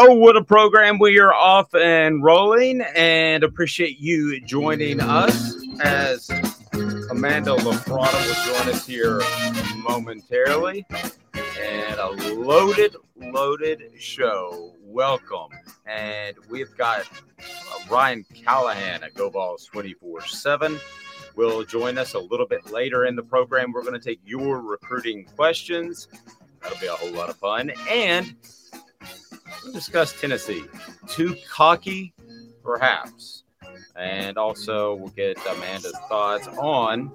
Oh, what a program. We are off and rolling and appreciate you joining us as Amanda LaFratta will join us here momentarily. And a loaded, loaded show. Welcome. And we've got uh, Ryan Callahan at GoVols 24 7 will join us a little bit later in the program. We're going to take your recruiting questions. That'll be a whole lot of fun. And We'll discuss Tennessee. Too cocky, perhaps. And also, we'll get Amanda's thoughts on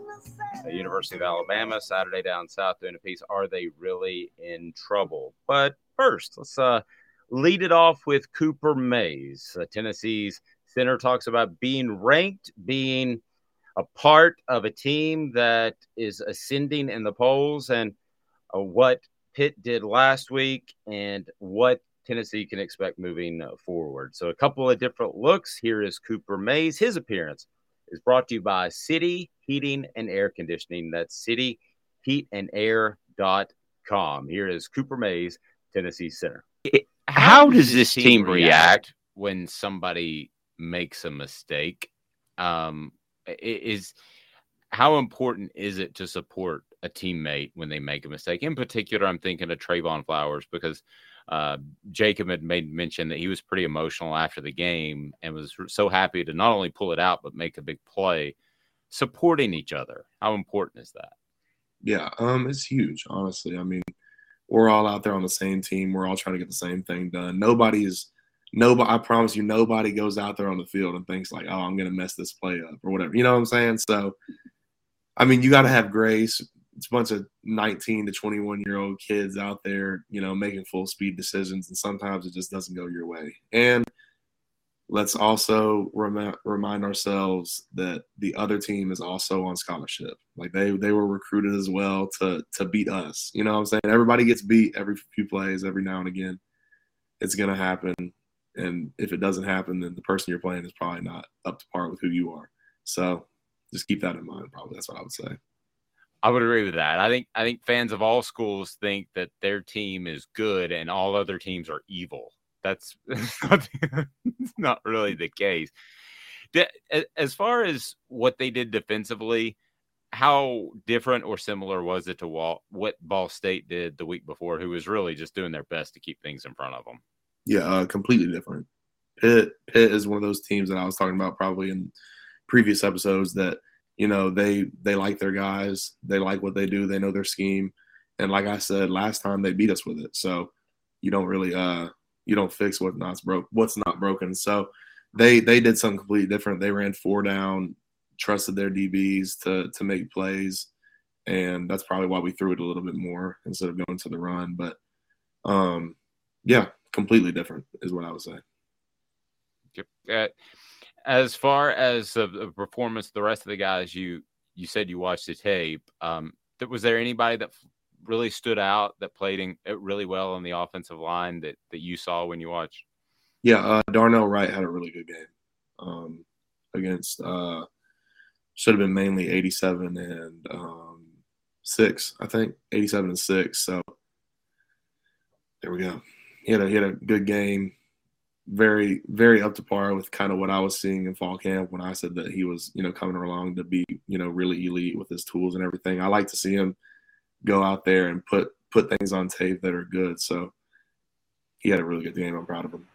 the University of Alabama, Saturday down south doing a piece. Are they really in trouble? But first, let's uh, lead it off with Cooper Mays. Uh, Tennessee's center talks about being ranked, being a part of a team that is ascending in the polls, and uh, what Pitt did last week and what Tennessee can expect moving uh, forward. So, a couple of different looks. Here is Cooper Mays. His appearance is brought to you by City Heating and Air Conditioning. That's cityheatandair.com. Here is Cooper Mays, Tennessee Center. How does this team react when somebody makes a mistake? Um, is how important is it to support a teammate when they make a mistake? In particular, I'm thinking of Trevon Flowers because uh, Jacob had made mention that he was pretty emotional after the game and was so happy to not only pull it out but make a big play. Supporting each other, how important is that? Yeah, um, it's huge. Honestly, I mean, we're all out there on the same team. We're all trying to get the same thing done. Nobody is nobody. I promise you, nobody goes out there on the field and thinks like, "Oh, I'm going to mess this play up" or whatever. You know what I'm saying? So, I mean, you got to have grace it's a bunch of 19 to 21 year old kids out there, you know, making full speed decisions, and sometimes it just doesn't go your way. And let's also rem- remind ourselves that the other team is also on scholarship. Like they they were recruited as well to to beat us. You know what I'm saying? Everybody gets beat every few plays, every now and again. It's gonna happen. And if it doesn't happen, then the person you're playing is probably not up to par with who you are. So just keep that in mind. Probably that's what I would say. I would agree with that. I think I think fans of all schools think that their team is good and all other teams are evil. That's not, not really the case. As far as what they did defensively, how different or similar was it to what Ball State did the week before, who was really just doing their best to keep things in front of them? Yeah, uh, completely different. Pitt Pitt is one of those teams that I was talking about probably in previous episodes that – you know they they like their guys they like what they do they know their scheme and like i said last time they beat us with it so you don't really uh you don't fix what not broke what's not broken. So they they did something completely different. They ran four down, trusted their DBs to to make plays, and that's probably why we threw it a little bit more instead of going to the run. But um, yeah, completely different is what I would say. Uh, as far as the, the, performance, the rest of the guys you you said you watched the tape. Um, was there anybody that really stood out that played in, uh, really well on the offensive line that that you saw when you watched? Yeah, uh, Darnell Wright had a really good game um, against. Uh, should have been mainly 87 and um, six, I think 87 and six. So there we go. He had a he had a good game, very very up to par with kind of what I was seeing in fall camp when I said that he was you know coming along to be you know really elite with his tools and everything. I like to see him go out there and put put things on tape that are good. So he had a really good game. I'm proud of him.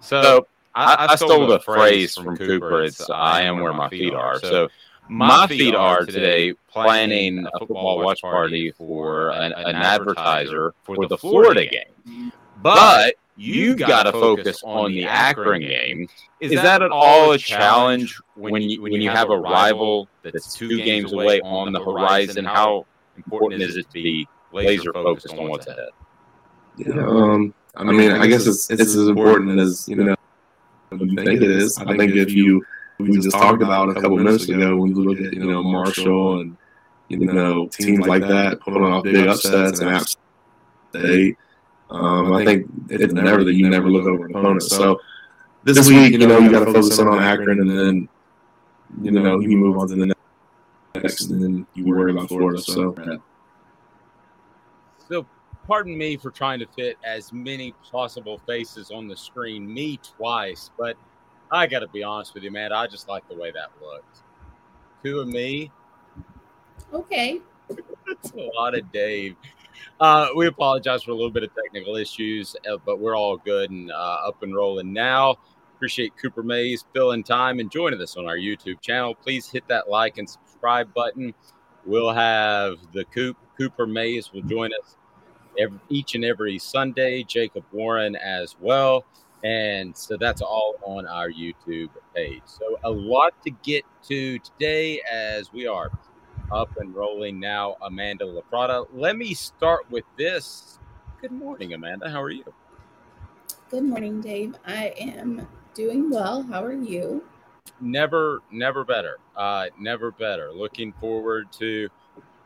So I, I, stole, the phrase from Cooper. It's "I am where my feet are." So my feet are today planning a football watch party for an, an advertiser for the Florida game. But you've got to focus on the Akron game. Is, is that at all a challenge when you when you have a rival that's two games away on the horizon? How important is it to be laser focused on what's ahead? Yeah, um, I mean, I guess it's it's as important as you know you think it is. I think if you we just talked about a couple minutes ago when you look at you know Marshall and you know teams like that pulling off big upsets and App State. Um, I think it's never that you never look over an opponent. So this week, you know, you got to focus in on Akron, and then you know you move on to the next, and then you worry about Florida. So. So, pardon me for trying to fit as many possible faces on the screen, me twice, but I got to be honest with you, man. I just like the way that looked. Two of me. Okay. That's a lot of Dave. Uh, we apologize for a little bit of technical issues, uh, but we're all good and uh, up and rolling now. Appreciate Cooper Mays filling time and joining us on our YouTube channel. Please hit that like and subscribe button. We'll have the Coop Cooper Mays will join us every, each and every Sunday. Jacob Warren as well. And so that's all on our YouTube page. So a lot to get to today as we are up and rolling now. Amanda LaFratta. Let me start with this. Good morning, Amanda. How are you? Good morning, Dave. I am doing well. How are you? Never, never better. Uh, never better. Looking forward to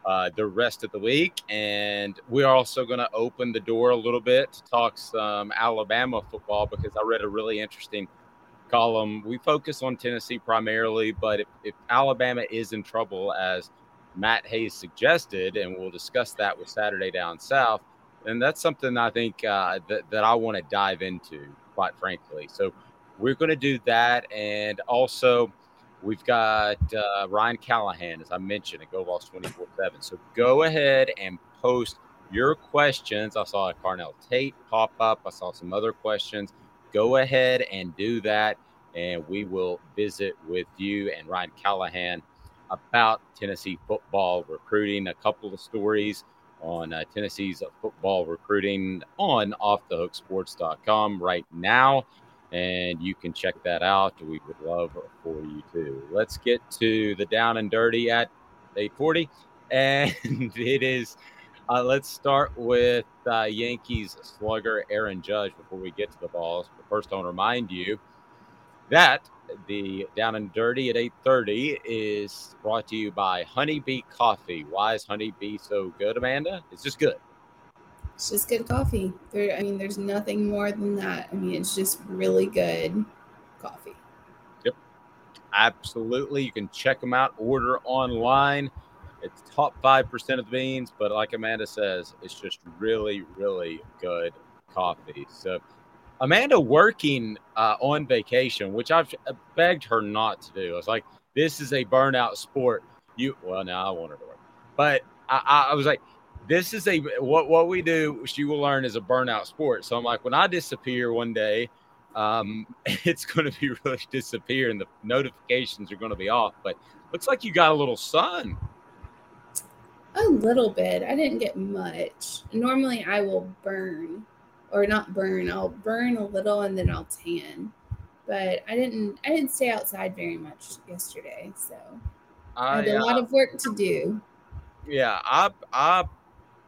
uh, the rest of the week. And we're also going to open the door a little bit to talk some Alabama football because I read a really interesting column. We focus on Tennessee primarily, but if, if Alabama is in trouble, as Matt Hayes suggested, and we'll discuss that with Saturday Down South, and that's something I think uh, that, that I want to dive into, quite frankly. So we're going to do that. And also, We've got uh, Ryan Callahan, as I mentioned, at Go GoVols 24 7. So go ahead and post your questions. I saw a Carnell Tate pop up, I saw some other questions. Go ahead and do that, and we will visit with you and Ryan Callahan about Tennessee football recruiting. A couple of stories on uh, Tennessee's football recruiting on offthehooksports.com right now and you can check that out. We would love for you to. Let's get to the down and dirty at 840, and it is. Uh, let's start with uh, Yankees slugger Aaron Judge before we get to the Vols. But first, I want to remind you that the down and dirty at 8:30 is brought to you by Honeybee Coffee. Why is Honeybee so good, Amanda? It's just good. It's just good coffee. There, I mean, there's nothing more than that. I mean, it's just really good coffee. Yep, absolutely. You can check them out. Order online. It's top five percent of the beans, but like Amanda says, it's just really, really good coffee. So, Amanda working uh, on vacation, which I've begged her not to do. I was like, "This is a burnout sport." You well, now I want her to work, but I, I was like, this is a what what we do she will learn is a burnout sport. So i'm like when i disappear one day um it's going to be really disappear and the notifications are going to be off but looks like you got a little sun. A little bit. I didn't get much. Normally i will burn or not burn. I'll burn a little and then I'll tan. But I didn't I didn't stay outside very much yesterday, so I had a lot of work to do. Yeah, I I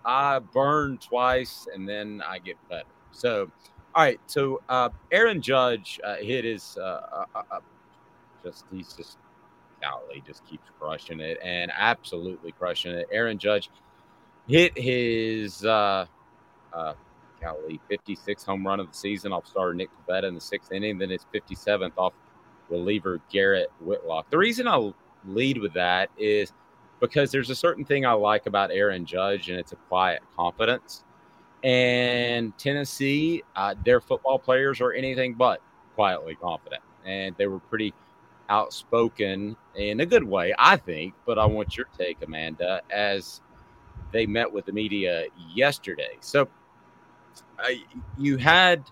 I burn twice and then I get better. So, all right. So uh, Aaron Judge uh, hit his uh, uh, uh, uh just he's just golly just keeps crushing it and absolutely crushing it. Aaron Judge hit his uh, uh, golly, 56 home run of the season off starter Nick Pivetta in the sixth inning. Then his 57th off reliever Garrett Whitlock. The reason I lead with that is because there's a certain thing I like about Aaron Judge, and it's a quiet confidence. And Tennessee, uh, their football players are anything but quietly confident, and they were pretty outspoken in a good way, I think. But I want your take, Amanda, as they met with the media yesterday. So uh, you had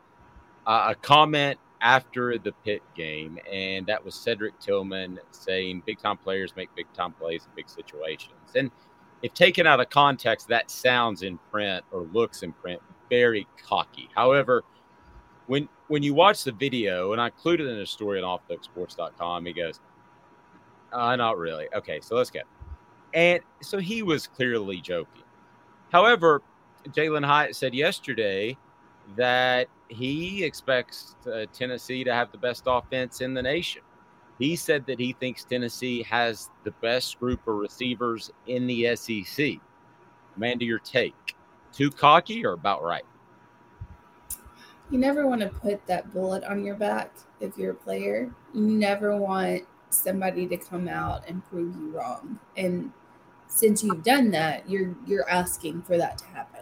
uh, a comment after the Pitt game, and that was Cedric Tillman saying big time players make big time plays in big situations. And if taken out of context, that sounds in print or looks in print very cocky. However, when when you watch the video, and I included in a story on offthesports.com, he goes, uh, not really. Okay, so let's get. And so he was clearly joking. However, Jalin Hyatt said yesterday that he expects uh, Tennessee to have the best offense in the nation. He said that he thinks Tennessee has the best group of receivers in the SEC. Amanda, your take. Too cocky or about right? You never want to put that bullet on your back if you're a player. You never want somebody to come out and prove you wrong. And since you've done that, you're you're asking for that to happen.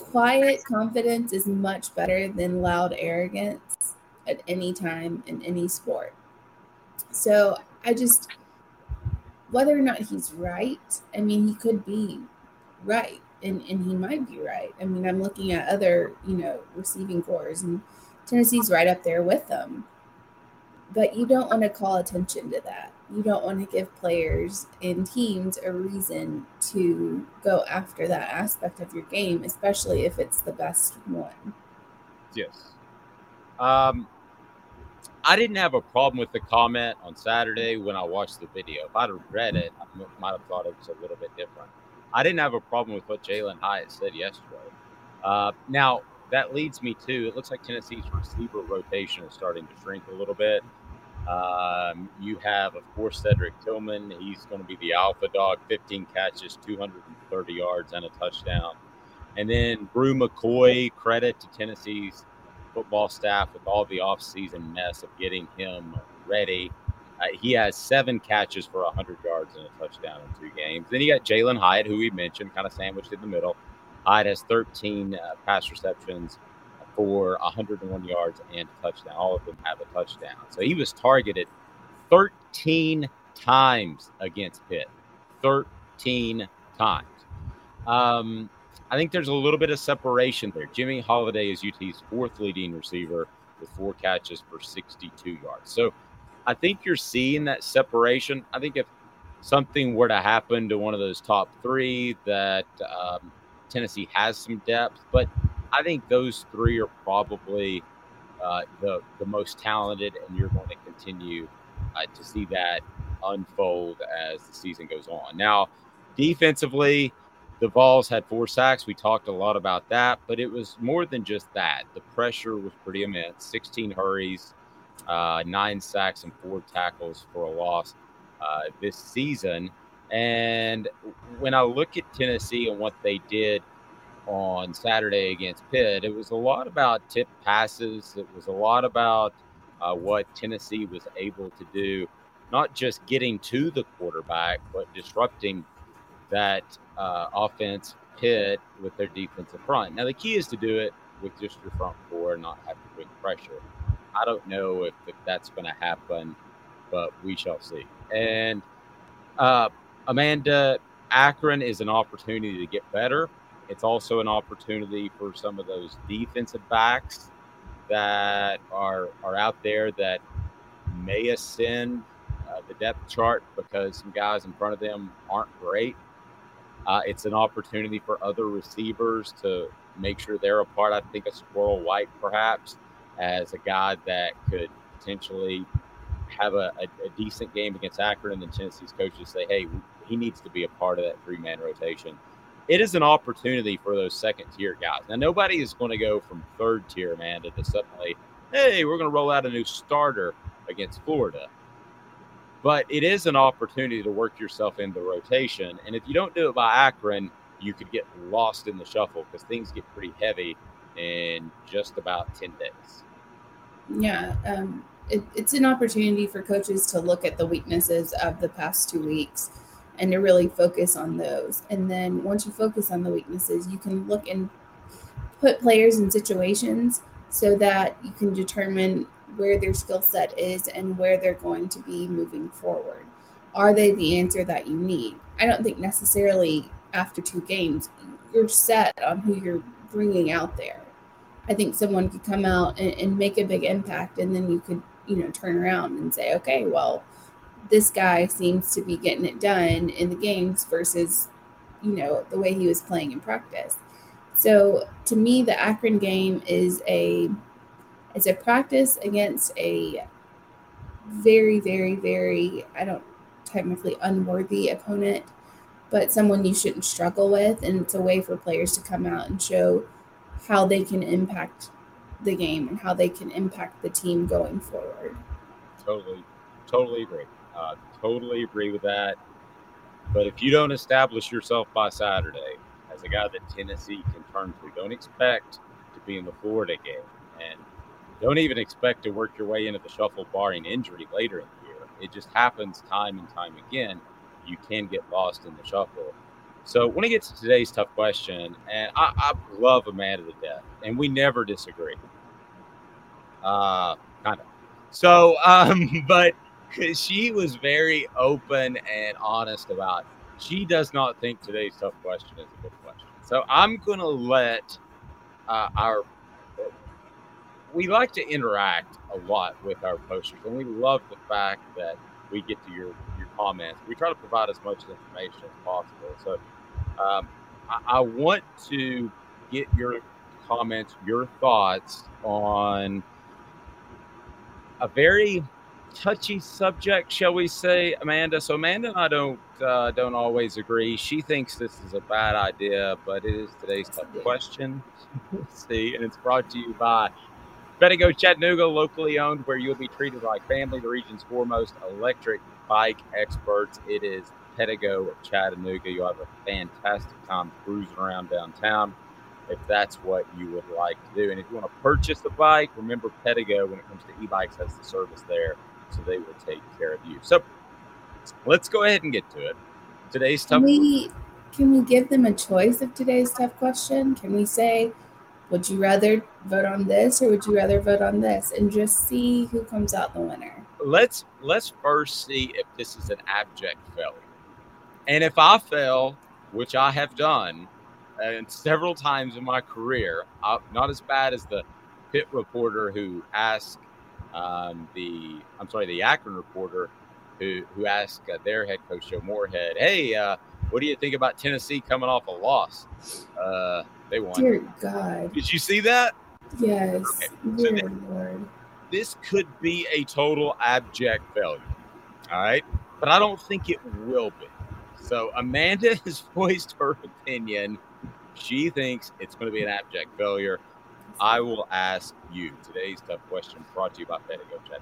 Quiet confidence is much better than loud arrogance at any time in any sport. So I just whether or not he's right, I mean he could be right and, and he might be right. I mean, I'm looking at other, you know, receiving corps, and Tennessee's right up there with them. But you don't want to call attention to that you don't want to give players and teams a reason to go after that aspect of your game, especially if it's the best one. Yes. Um, I didn't have a problem with the comment on Saturday when I watched the video. If I'd have read it, I might have thought it was a little bit different. I didn't have a problem with what Jalin Hyatt said yesterday. Uh, now, that leads me to it looks like Tennessee's receiver rotation is starting to shrink a little bit. Um, you have, of course, Cedric Tillman. He's going to be the alpha dog, 15 catches, 230 yards, and a touchdown. And then Bru McCoy, credit to Tennessee's football staff with all the offseason mess of getting him ready. Uh, he has seven catches for 100 yards and a touchdown in two games. Then you got Jalin Hyatt, who we mentioned, kind of sandwiched in the middle. Hyatt has 13 uh, pass receptions for 101 yards and a touchdown. All of them have a touchdown. So he was targeted 13 times against Pitt. 13 times. Um, I think there's a little bit of separation there. Jimmy Holiday is UT's fourth leading receiver with four catches for 62 yards. So I think you're seeing that separation. I think if something were to happen to one of those top three, that um, Tennessee has some depth, but I think those three are probably uh, the the most talented, and you're going to continue uh, to see that unfold as the season goes on. Now, defensively, the Vols had four sacks. We talked a lot about that, but it was more than just that. The pressure was pretty immense 16 hurries, uh, nine sacks, and four tackles for a loss uh, this season. And when I look at Tennessee and what they did on Saturday against Pitt, it was a lot about tip passes. It was a lot about uh, what Tennessee was able to do, not just getting to the quarterback, but disrupting that uh, offense Pitt with their defensive front. Now, the key is to do it with just your front four not have to bring pressure. I don't know if, if that's going to happen, but we shall see. And uh, Amanda, Akron is an opportunity to get better. It's also an opportunity for some of those defensive backs that are are out there that may ascend uh, the depth chart because some guys in front of them aren't great. Uh, it's an opportunity for other receivers to make sure they're a part. I think a Squirrel White, perhaps, as a guy that could potentially have a, a, a decent game against Akron, and then Tennessee's coaches say, hey, he needs to be a part of that three man rotation. It is an opportunity for those second tier guys. Now, nobody is going to go from third tier, man, to suddenly, hey, we're going to roll out a new starter against Florida. But it is an opportunity to work yourself into the rotation. And if you don't do it by Akron, you could get lost in the shuffle because things get pretty heavy in just about 10 days. Yeah. Um, it, it's an opportunity for coaches to look at the weaknesses of the past two weeks and to really focus on those. And then once you focus on the weaknesses, you can look and put players in situations so that you can determine where their skill set is and where they're going to be moving forward. Are they the answer that you need? I don't think necessarily after two games you're set on who you're bringing out there. I think someone could come out and, and make a big impact, and then you could, you know, turn around and say, okay, well, this guy seems to be getting it done in the games versus, you know, the way he was playing in practice. So to me, the Akron game is a it's a practice against a very, very, very I don't technically unworthy opponent, but someone you shouldn't struggle with, and it's a way for players to come out and show how they can impact the game and how they can impact the team going forward. Totally, totally agree. Uh, totally agree with that. But if you don't establish yourself by Saturday as a guy that Tennessee can turn to, don't expect to be in the Florida game. And don't even expect to work your way into the shuffle barring injury later in the year. It just happens time and time again. You can get lost in the shuffle. So when it gets to today's tough question, and I, I love Amanda to the death, and we never disagree. Uh, kind of. So, um, but she was very open and honest about it. she does not think today's tough question is a good question. So I'm to let uh, our we like to interact a lot with our posters, and we love the fact that we get to your your comments. We try to provide as much information as possible. So um, I, I want to get your comments, your thoughts on a very touchy subject, shall we say, Amanda? So Amanda and I don't uh, don't always agree. She thinks this is a bad idea, but it is today's tough question. See, and it's brought to you by Pedego Chattanooga, locally owned, where you'll be treated like family. The region's foremost electric bike experts. It is Pedego Chattanooga. You'll have a fantastic time cruising around downtown if that's what you would like to do. And if you want to purchase a bike, remember Pedego when it comes to e-bikes has the service there, so they will take care of you. So let's go ahead and get to it. Today's tough. Can we, can we give them a choice of today's tough question? Can we say, would you rather vote on this or would you rather vote on this, and just see who comes out the winner? Let's let's first see if this is an abject failure, and if I fail, which I have done, and several times in my career, uh, not as bad as the Pitt reporter who asked um, the I'm sorry, the Akron reporter who who asked uh, their head coach Joe Moorhead, "Hey, uh, what do you think about Tennessee coming off a loss? Uh, they won. Dear God. Did you see that? Yes. Okay. So Lord. This could be a total abject failure. All right, but I don't think it will be. So Amanda has voiced her opinion. She thinks it's going to be an abject failure. I will ask you today's tough question brought to you by Pedego Chat.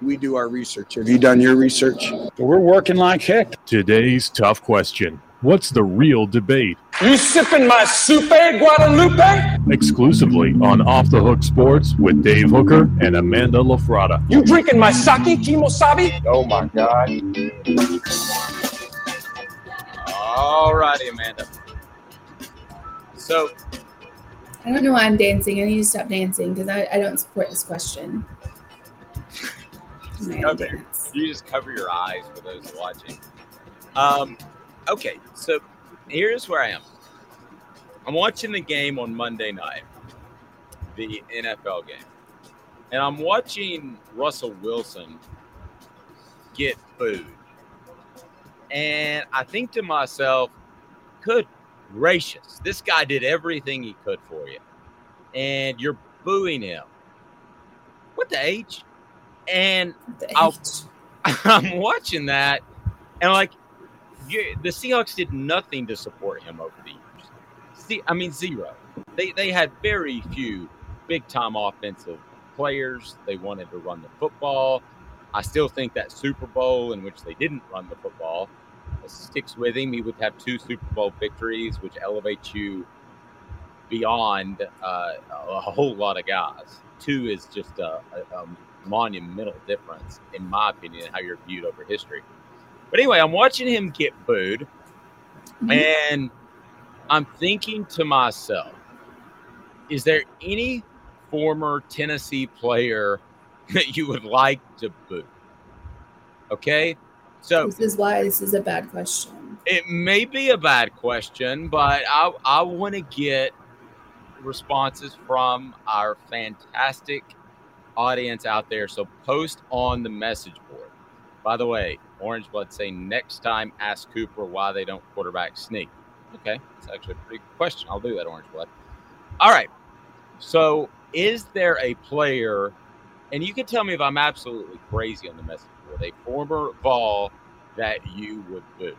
We do our research. Have you done your research? We're working like heck. Today's tough question. What's the real debate? You sipping my soupe, eh, Guadalupe? Exclusively on Off the Hook Sports with Dave Hooker and Amanda LaFratta. You drinking my sake, Kimosabi? Oh my God. All righty, Amanda. So I don't know why I'm dancing. I need to stop dancing because I, I don't support this question. I'm not gonna Okay. you just cover your eyes for those watching. Um, okay, so here's where I am. I'm watching the game on Monday night, the NFL game, and I'm watching Russell Wilson get food. And I think to myself, good gracious. This guy did everything he could for you. And you're booing him. What the H? And H. I'm watching that, and like, you, the Seahawks did nothing to support him over the years. See, I mean, zero. They they had very few big time offensive players. They wanted to run the football. I still think that Super Bowl in which they didn't run the football sticks with him. He would have two Super Bowl victories, which elevates you beyond uh, a whole lot of guys. Two is just a, a, a monumental difference, in my opinion, in how you're viewed over history. But anyway, I'm watching him get booed, and I'm thinking to myself, is there any former Tennessee player that you would like to boo? Okay. So This is why this is a bad question. it may be a bad question, but I, I want to get responses from our fantastic audience out there. So post on the message board. By the way, Orange Blood say next time ask Cooper why they don't quarterback sneak. Okay, it's actually a pretty good question. I'll do that, Orange Blood. All right. So is there a player, and you can tell me if I'm absolutely crazy on the message board, a former Vol that you would boo?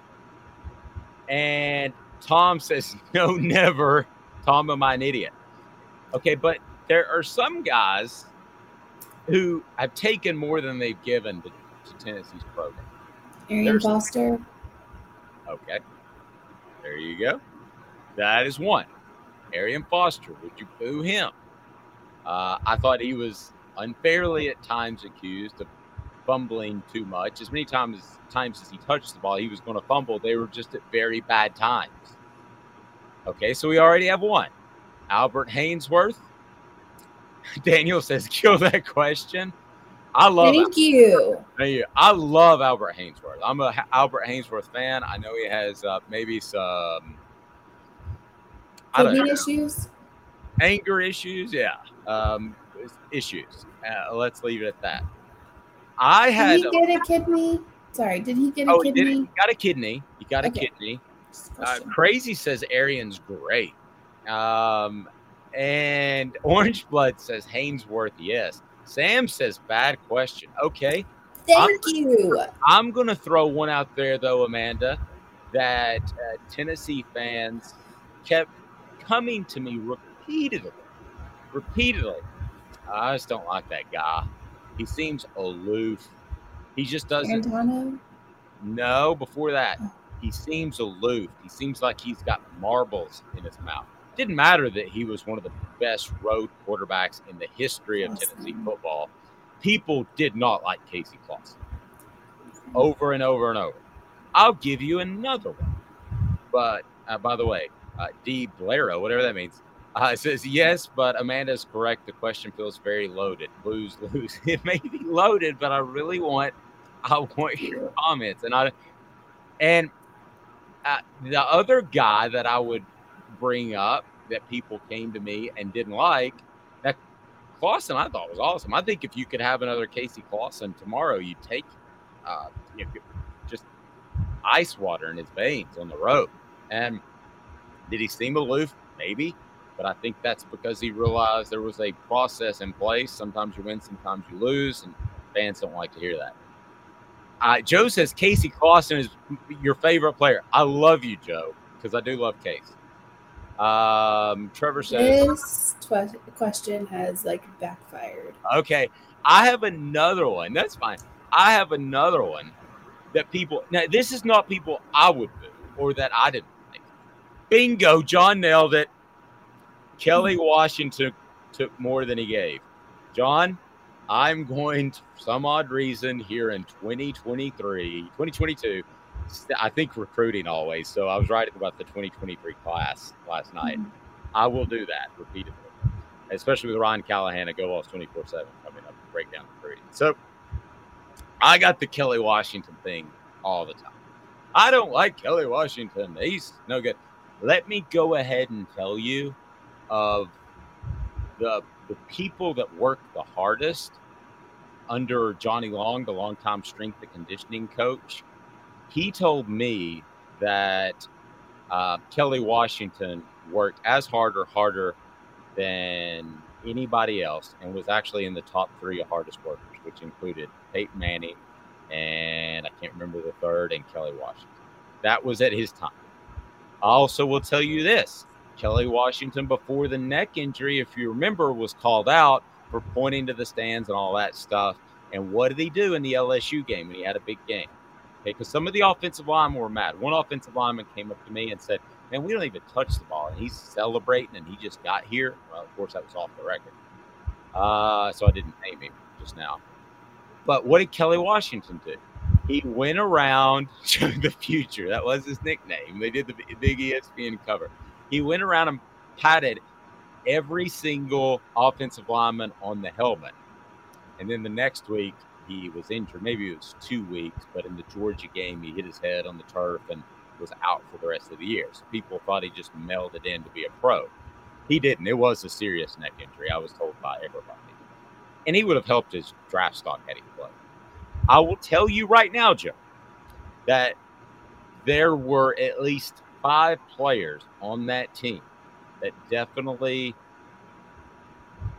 And Tom says, no, never. Tom, am I an idiot? Okay, but there are some guys who have taken more than they've given to, to Tennessee's program. Arian There's- Foster. Okay. There you go. That is one. Arian Foster, would you boo him? Uh, I thought he was unfairly at times accused of fumbling too much. As many times times as he touched the ball, he was going to fumble. They were just at very bad times. Okay, so we already have one. Albert Haynesworth. Daniel says, kill that question. I love Thank you. Thank you. I love Albert Haynesworth. I'm a H- Albert Haynesworth fan. I know he has uh, maybe some I don't know, issues. anger issues. Yeah, um, issues. Uh, let's leave it at that. I had Did he get a kidney? Sorry, did he get a oh, he, did kidney? he got a kidney. He got Okay. a kidney. Uh, Crazy says Arian's great. Um, and Orange Blood says Haynesworth, yes. Sam says bad question. Okay. Thank you. I'm going to throw one out there, though, Amanda, that uh, Tennessee fans kept coming to me repeatedly. Repeatedly. I just don't like that guy. He seems aloof. He just doesn't. No, before that, he seems aloof. He seems like he's got marbles in his mouth. Didn't matter that he was one of the best road quarterbacks in the history of Tennessee football. People did not like Casey Clausen over and over and over. I'll give you another one. But uh, by the way, uh, D. Blairow, whatever that means, uh, says yes, but Amanda's correct. The question feels very loaded. Lose, lose. It may be loaded, but I really want, I want your comments. And I, and uh, the other guy that I would bring up that people came to me and didn't like, that Clausen I thought was awesome. I think if you could have another Casey Clausen tomorrow, you'd take uh, you know, just ice water in his veins on the road. And did he seem aloof? Maybe. But I think that's because he realized there was a process in place. Sometimes you win, sometimes you lose, and fans don't like to hear that. Uh, Joe says Casey Clausen is your favorite player. I love you, Joe, because I do love Casey. Um, Trevor says, This twe- question has like backfired. Okay, I have another one. That's fine. I have another one that people now. This is not people I would boo or that I didn't like. Bingo, John nailed it. Kelly Washington took more than he gave. John, I'm going to, for some odd reason here in 2023, 2022. I think recruiting always. So I was writing about the 2023 class last night. Mm-hmm. I will do that repeatedly especially with Ryan Callahan at GoVols 24 7 coming up to break down the recruiting. So I got the Kelly Washington thing all the time. I don't like Kelly Washington. He's no good. Let me go ahead and tell you of the the people that work the hardest under Johnny Long, the longtime strength and conditioning coach. He told me that uh, Kelly Washington worked as hard or harder than anybody else and was actually in the top three of hardest workers, which included Peyton Manning and I can't remember the third and Kelly Washington. That was at his time. I also will tell you this Kelly Washington, before the neck injury, if you remember, was called out for pointing to the stands and all that stuff. And what did he do in the LSU game when he had a big game? Okay, because some of the offensive linemen were mad. One offensive lineman came up to me and said, Man, we don't even touch the ball. And he's celebrating and he just got here. Well, of course, that was off the record. Uh, so I didn't name him just now. But what did Kelly Washington do? He went around showing the future. That was his nickname. They did the big ESPN cover. He went around and patted every single offensive lineman on the helmet. And then the next week, he was injured. Maybe it was two weeks, but in the Georgia game, he hit his head on the turf and was out for the rest of the year. So people thought he just melded in to be a pro. He didn't. It was a serious neck injury, I was told by everybody. And he would have helped his draft stock had he played. I will tell you right now, Joe, that there were at least five players on that team that definitely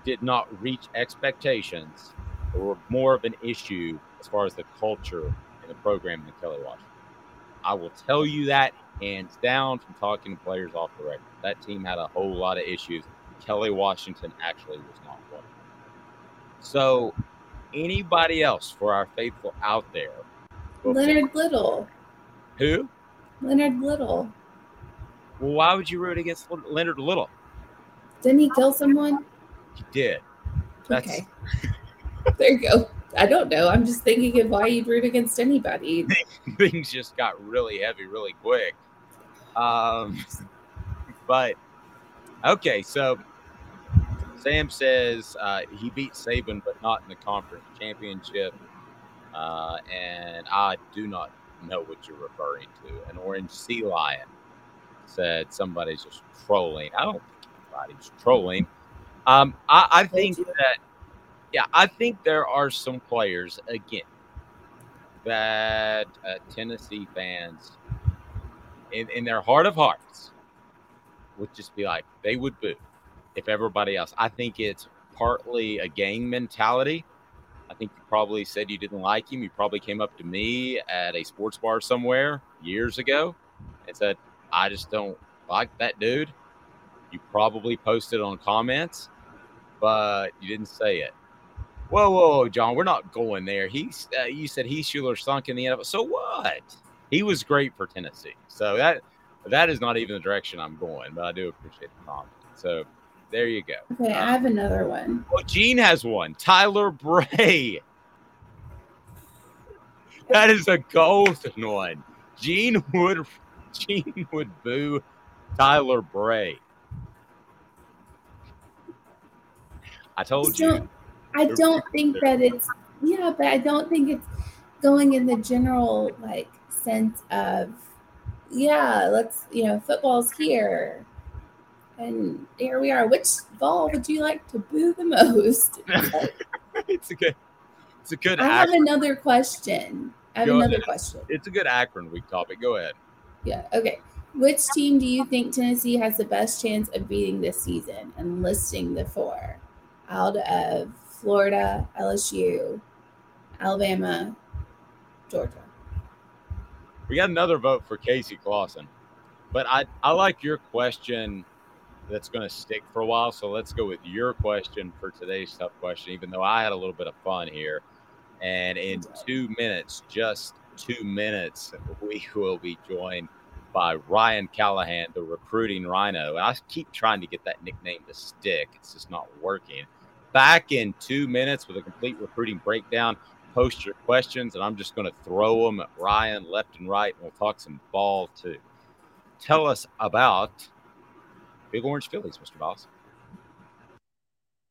did not reach expectations or were more of an issue as far as the culture in the program than Kelly Washington. I will tell you that hands down from talking to players off the record. That team had a whole lot of issues. Kelly Washington actually was not one. So, anybody else for our faithful out there? Leonard Little. Who? Leonard Little. Well, why would you root against Leonard Little? Didn't he kill someone? He did. That's, okay. there you go. I don't know. I'm just thinking of why you'd root against anybody. Things just got really heavy really quick. Um, but okay, so Sam says uh, he beat Saban, but not in the conference championship. Uh, and I do not know what you're referring to. An orange sea lion said somebody's just trolling. I don't think anybody's trolling. Um, I, I think that, yeah, I think there are some players, again, that uh, Tennessee fans, in, in their heart of hearts, would just be like, they would boo if everybody else. I think it's partly a gang mentality. I think you probably said you didn't like him. You probably came up to me at a sports bar somewhere years ago and said, I just don't like that dude. You probably posted on comments, but you didn't say it. Whoa, whoa, whoa, John, we're not going there. He's uh, you said he's Schuler sunk in the NFL. So what? He was great for Tennessee. So that that is not even the direction I'm going, but I do appreciate the comment. So there you go. Okay, I have another one. Well, Gene has one. Tyler Bray. That is a golden one. Gene would Gene would boo Tyler Bray. I told you. I don't think that it's yeah, but I don't think it's going in the general like sense of yeah, let's you know, football's here. And here we are. Which Vol would you like to boo the most? it's a good it's a good I have another question. I have Go another ahead. question. It's a good Akron week topic. Go ahead. Yeah. Okay. Which team do you think Tennessee has the best chance of beating this season? And listing the four out of Florida, LSU, Alabama, Georgia. We got another vote for Casey Clausen. But I, I like your question that's going to stick for a while. So let's go with your question for today's tough question, even though I had a little bit of fun here. And in two minutes, just two minutes, we will be joined by Ryan Callahan, the recruiting rhino. I keep trying to get that nickname to stick, it's just not working. Back in two minutes with a complete recruiting breakdown. Post your questions, and I'm just going to throw them at Ryan left and right, and we'll talk some ball too. Tell us about Big Orange Phillies, Mr. Boss.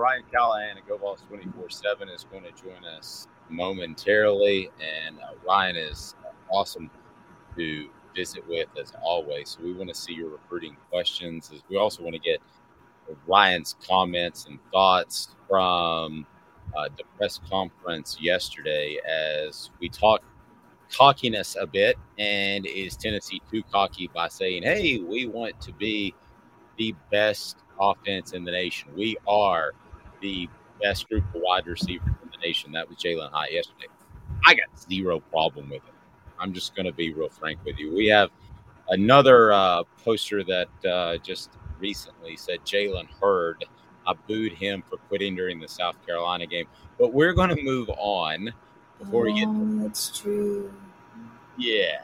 Ryan Callahan of GoVols 24 7 is going to join us momentarily. And uh, Ryan is awesome to visit with as always. So we want to see your recruiting questions. As we also want to get Ryan's comments and thoughts from uh, the press conference yesterday as we talked cockiness a bit. And is Tennessee too cocky by saying, hey, we want to be the best offense in the nation? We are the best group of wide receivers in the nation. That was Jalin Hyatt yesterday. I got zero problem with it. I'm just going to be real frank with you. We have another uh, poster that uh, just recently said Jalen Hurd. I booed him for quitting during the South Carolina game. But we're going to move on before oh, we get. Oh, that's true. Yeah.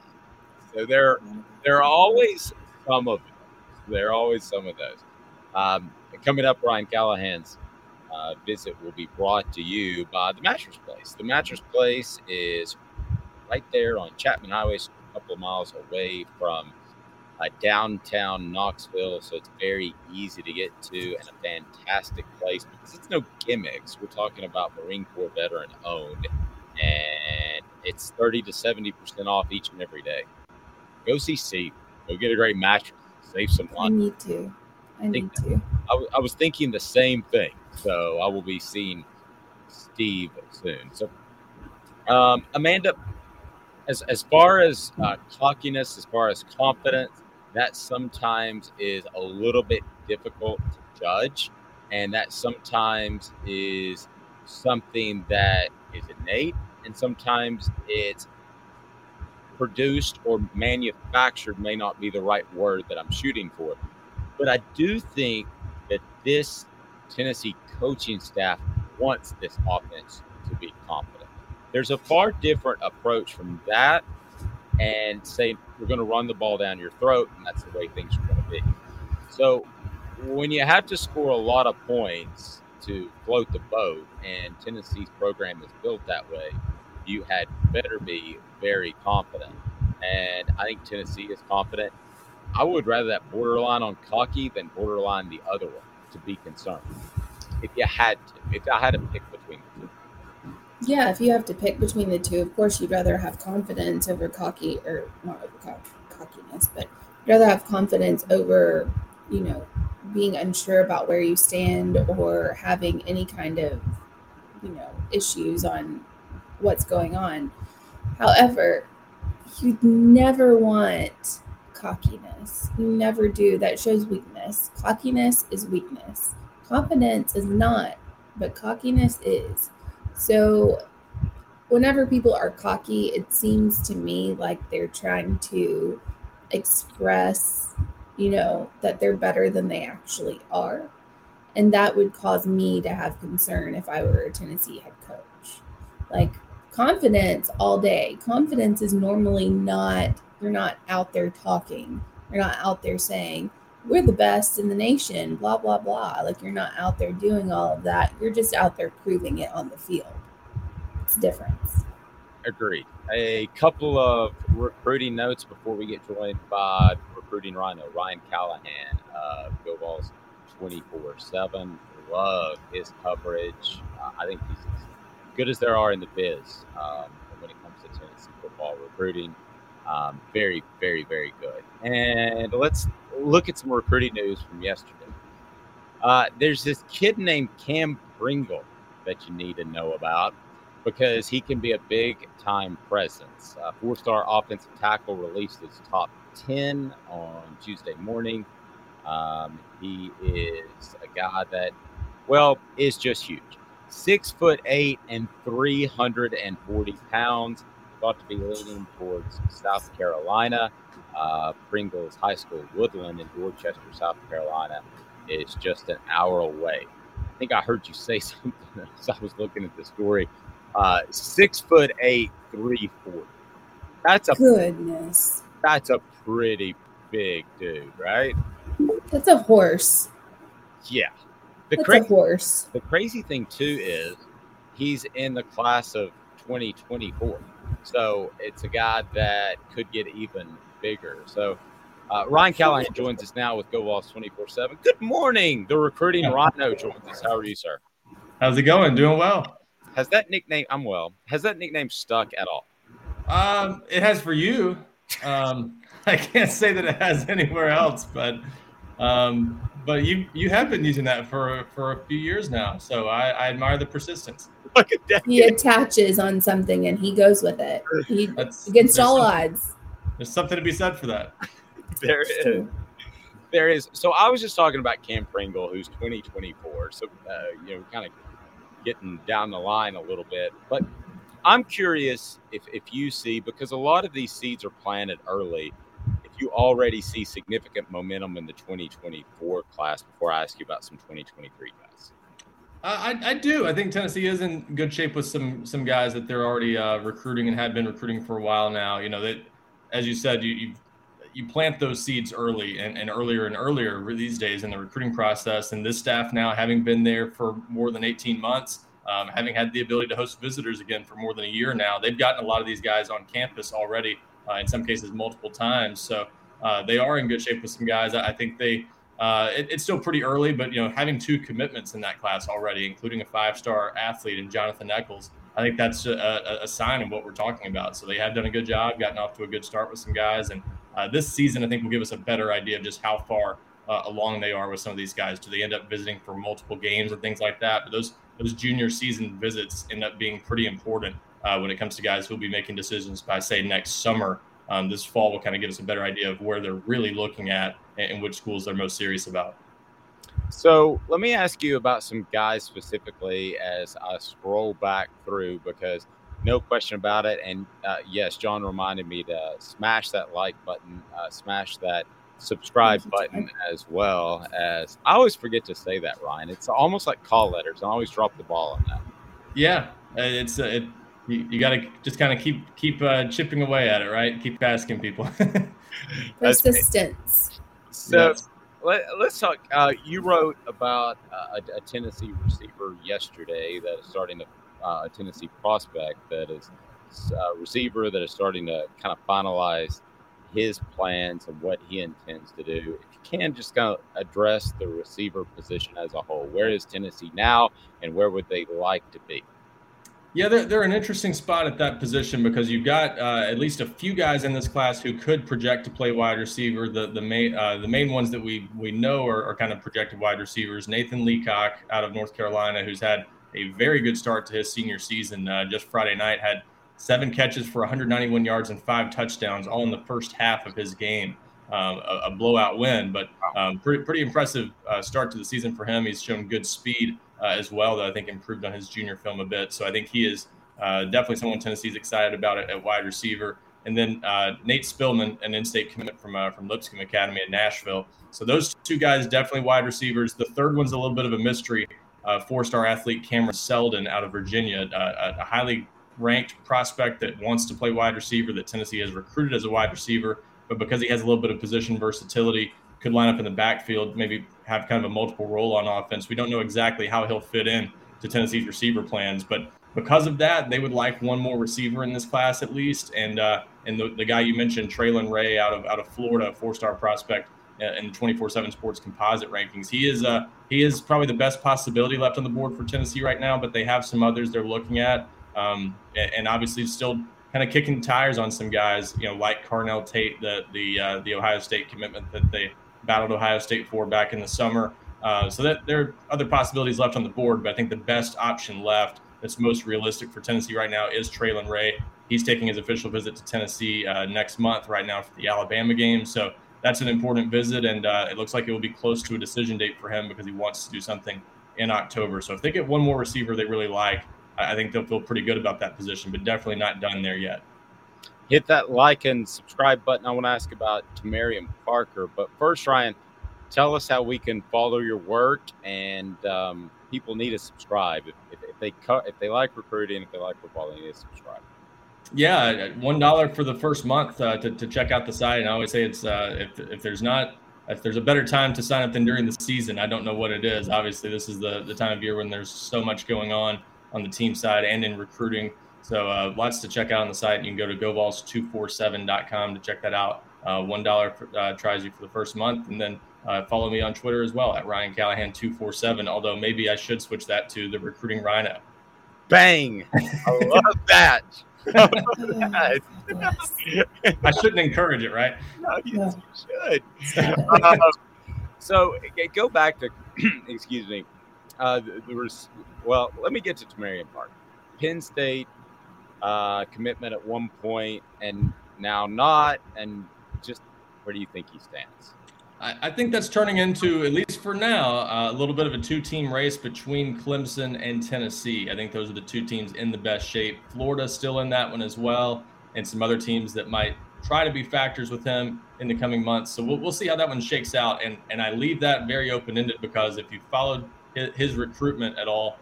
So there, there are always some of those. There are always some of those. Um, coming up, Ryan Callahan's uh, visit will be brought to you by the Mattress Place. The Mattress Place is right there on Chapman Highway, a couple of miles away from uh, downtown Knoxville, so it's very easy to get to and a fantastic place because it's no gimmicks. We're talking about Marine Corps veteran owned, and it's 30 to 70% off each and every day. Go see Steve. Go get a great mattress. Save some money. I need to. I need to. I, w- I was thinking the same thing. So I will be seeing Steve soon. So, um, Amanda, as as far as uh, cockiness, as far as confidence, that sometimes is a little bit difficult to judge, and that sometimes is something that is innate, and sometimes it's produced or manufactured may not be the right word that I'm shooting for. But I do think that this Tennessee coaching staff wants this offense to be confident. There's a far different approach from that and saying we're going to run the ball down your throat, and that's the way things are going to be. So when you have to score a lot of points to float the boat, and Tennessee's program is built that way, you had better be very confident. And I think Tennessee is confident. I would rather that borderline on cocky than borderline the other one to be concerned. If you had to, if I had to pick between the two. Yeah, if you have to pick between the two, of course you'd rather have confidence over cocky or not over cock, cockiness, but you'd rather have confidence over, you know, being unsure about where you stand or having any kind of, you know, issues on what's going on. However, you'd never want cockiness. You never do. That shows weakness. Cockiness is weakness. Confidence is not, but cockiness is. So, whenever people are cocky, it seems to me like they're trying to express, you know, that they're better than they actually are. And that would cause me to have concern if I were a Tennessee head coach. Like confidence all day. Confidence is normally not, you're not out there talking. You're not out there saying, we're the best in the nation, blah, blah, blah. Like you're not out there doing all of that. You're just out there proving it on the field. It's a difference. Agreed. A couple of recruiting notes before we get joined by recruiting Rhino, Ryan Callahan, uh, Go Vols 24 7. Love his coverage. Uh, I think he's as good as there are in the biz um, when it comes to Tennessee football recruiting. Um, very, very, very good. And let's look at some recruiting news from yesterday. Uh, there's this kid named Cam Pringle that you need to know about because he can be a big time presence. Uh, Four star offensive tackle released his top 10 on Tuesday morning. Um, he is a guy that, well, is just huge. Six foot eight and 340 pounds. Thought to be leaning towards South Carolina. Uh, Pringles High School, Woodland in Dorchester, South Carolina, is just an hour away. I think I heard you say something as I was looking at the story. Uh, six foot eight, three forty. That's a goodness. That's a pretty big dude, right? That's a horse. Yeah. The That's cra- a horse. The crazy thing too is he's in the class of 2024. So it's a guy that could get even bigger. So uh, Ryan Callahan joins us now with Go Vols 24 7. Good morning. The recruiting Rhino joins us. How are you, sir? How's it going? Doing well. Has that nickname, I'm well, has that nickname stuck at all? Um, it has for you. Um, I can't say that it has anywhere else, but um, but you you have been using that for for a few years now. So I, I admire the persistence. He attaches on something and he goes with it. He against all odds. There's something to be said for that. There is. There is. So I was just talking about Cam Pringle, who's 2024. So, uh, you know, kind of getting down the line a little bit. But I'm curious if, if you see, because a lot of these seeds are planted early, if you already see significant momentum in the 2024 class before I ask you about some 2023 guys. I, I do. I think Tennessee is in good shape with some some guys that they're already uh, recruiting and have been recruiting for a while now. You know that, as you said, you you, you plant those seeds early and, and earlier and earlier these days in the recruiting process. And this staff now, having been there for more than 18 months, um, having had the ability to host visitors again for more than a year now, they've gotten a lot of these guys on campus already. Uh, in some cases, multiple times. So uh, they are in good shape with some guys. I, I think they uh, it, it's still pretty early, but you know, having two commitments in that class already, including a five-star athlete in Jonathan Eccles, I think that's a, a, a, sign of what we're talking about. So they have done a good job, gotten off to a good start with some guys, and uh, this season I think will give us a better idea of just how far uh, along they are with some of these guys. Do they end up visiting for multiple games and things like that? But those those junior season visits end up being pretty important uh, when it comes to guys who'll be making decisions by say next summer. Um, this fall will kind of give us a better idea of where they're really looking at and which schools they're most serious about. So let me ask you about some guys specifically as I scroll back through because no question about it. And uh, yes, John reminded me to smash that like button, uh, smash that subscribe button as well as I always forget to say that, Ryan. It's almost like call letters. I always drop the ball on that. Yeah, it's uh, it. You, you got to just kind of keep keep uh, chipping away at it, right? Keep asking people. Persistence. So yes. let, us talk. Uh, you wrote about uh, a, a, Tennessee receiver yesterday that is starting to, uh, a Tennessee prospect that is a uh, receiver that is starting to kind of finalize his plans and what he intends to do. If you can just kind of address the receiver position as a whole, where is Tennessee now and where would they like to be? Yeah, they're, they're an interesting spot at that position because you've got uh, at least a few guys in this class who could project to play wide receiver. The the main uh, the main ones that we we know are, are kind of projected wide receivers. Nathan Leacock out of North Carolina, who's had a very good start to his senior season. Uh, just Friday night had seven catches for 191 yards and five touchdowns, all in the first half of his game. Um, a, a, blowout win, but um, pretty pretty impressive uh, start to the season for him. He's shown good speed uh, as well that I think improved on his junior film a bit. So I think he is uh, definitely someone Tennessee's excited about at, at wide receiver. and then uh, Nate Spillman, an in-state commit from uh, from Lipscomb Academy in Nashville. So those two guys definitely wide receivers. The third one's a little bit of a mystery. Uh, four-star athlete Cameron Seldon out of Virginia, uh, a, a highly ranked prospect that wants to play wide receiver that Tennessee has recruited as a wide receiver, but because he has a little bit of position versatility, could line up in the backfield, maybe have kind of a multiple role on offense. We don't know exactly how he'll fit in to Tennessee's receiver plans, but because of that, they would like one more receiver in this class at least. And uh, and the, the guy you mentioned, Traylon Ray, out of out of Florida, four star prospect in 24/7 Sports composite rankings. He is uh he is probably the best possibility left on the board for Tennessee right now, but they have some others they're looking at, um, and obviously still kind of kicking tires on some guys, you know, like Carnell Tate, the the uh, the Ohio State commitment that they battled Ohio State for back in the summer. Uh, so that there are other possibilities left on the board, but I think the best option left that's most realistic for Tennessee right now is Traylon Ray. He's taking his official visit to Tennessee uh, next month right now for the Alabama game. So that's an important visit, and uh, it looks like it will be close to a decision date for him because he wants to do something in October. So if they get one more receiver they really like, I think they'll feel pretty good about that position, but definitely not done there yet. Hit that like and subscribe button. I want to ask about Tamarian Parker, but first, Ryan, tell us how we can follow your work and um, people need to subscribe. If, if, if they cut if they like recruiting if they like football they need to subscribe. Yeah one dollar for the first month uh, to, to check out the site and i always say it's uh, if, if there's not if there's a better time to sign up than during the season i don't know what it is. Obviously this is the, the time of year when there's so much going on on the team side and in recruiting so uh, lots to check out on the site you can go to govols247.com to check that out uh, one dollar uh, tries you for the first month and then uh, follow me on Twitter as well at Ryan Callahan two four seven. Although maybe I should switch that to the recruiting Rhino. Bang! I love that. I shouldn't encourage it, right? No, you should. Uh, so go back to, excuse me. Uh, there was well. Let me get to Tamarian Park, Penn State uh, commitment at one point, and now not. And just where do you think he stands? I, I think that's turning into, at least for now, uh, a little bit of a two team race between Clemson and Tennessee. I think those are the two teams in the best shape. Florida's still in that one as well, and some other teams that might try to be factors with him in the coming months. So we'll, we'll see how that one shakes out. And, and I leave that very open ended because if you followed his, his recruitment at all,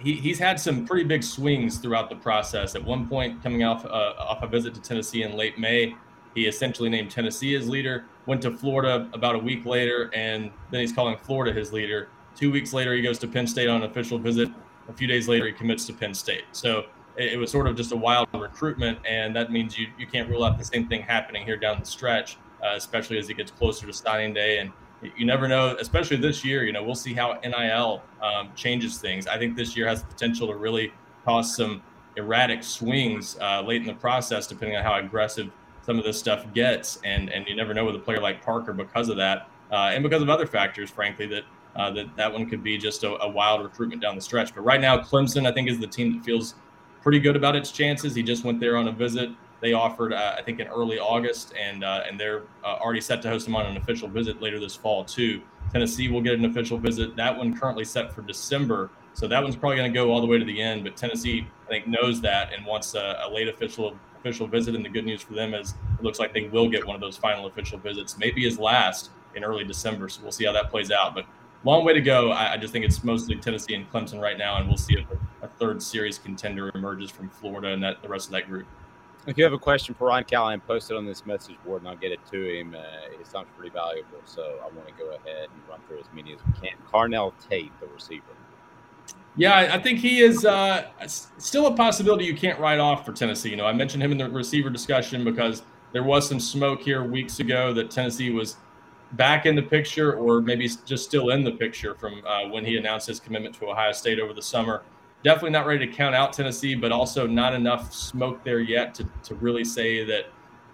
he, he's had some pretty big swings throughout the process. At one point, coming off uh, off a visit to Tennessee in late May, he essentially named Tennessee his leader, went to Florida about a week later, and then he's calling Florida his leader. Two weeks later, he goes to Penn State on an official visit. A few days later, he commits to Penn State. So it, it was sort of just a wild recruitment, and that means you, you can't rule out the same thing happening here down the stretch, uh, especially as it gets closer to signing day. And you never know, especially this year. You know, we'll see how NIL um, changes things. I think this year has the potential to really cause some erratic swings uh, late in the process, depending on how aggressive some of this stuff gets, and and you never know with a player like Parker because of that, uh, and because of other factors, frankly, that uh, that that one could be just a, a, wild recruitment down the stretch. But right now, Clemson, I think, is the team that feels pretty good about its chances. He just went there on a visit. They offered, uh, I think, in early August, and uh, and they're uh, already set to host them on an official visit later this fall too. Tennessee will get an official visit. That one currently set for December, so that one's probably going to go all the way to the end. But Tennessee, I think, knows that and wants a, a late official official visit. And the good news for them is it looks like they will get one of those final official visits, maybe his last in early December. So we'll see how that plays out. But long way to go. I, I just think it's mostly Tennessee and Clemson right now, and we'll see if a, a third series contender emerges from Florida and that the rest of that group. If you have a question for Ryan Callahan, post it on this message board and I'll get it to him. Uh, it sounds pretty valuable, so I want to go ahead and run through as many as we can. Carnell Tate, the receiver. Yeah, I think he is uh, still a possibility you can't write off for Tennessee. You know, I mentioned him in the receiver discussion because there was some smoke here weeks ago that Tennessee was back in the picture or maybe just still in the picture from uh, when he announced his commitment to Ohio State over the summer. Definitely not ready to count out Tennessee, but also not enough smoke there yet to, to really say that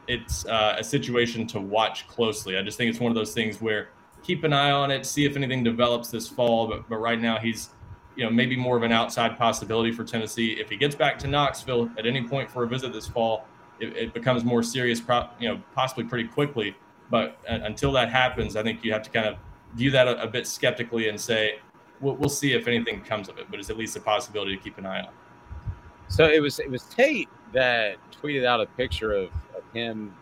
it's uh, a situation to watch closely. I just think it's one of those things where keep an eye on it, see if anything develops this fall. But, but right now, he's you know, maybe more of an outside possibility for Tennessee. If he gets back to Knoxville at any point for a visit this fall, it, it becomes more serious, you know, possibly pretty quickly. But uh, until that happens, I think you have to kind of view that a, a bit skeptically and say, we'll, we'll see if anything comes of it, but it's at least a possibility to keep an eye on. So it was it was Tate that tweeted out a picture of, of him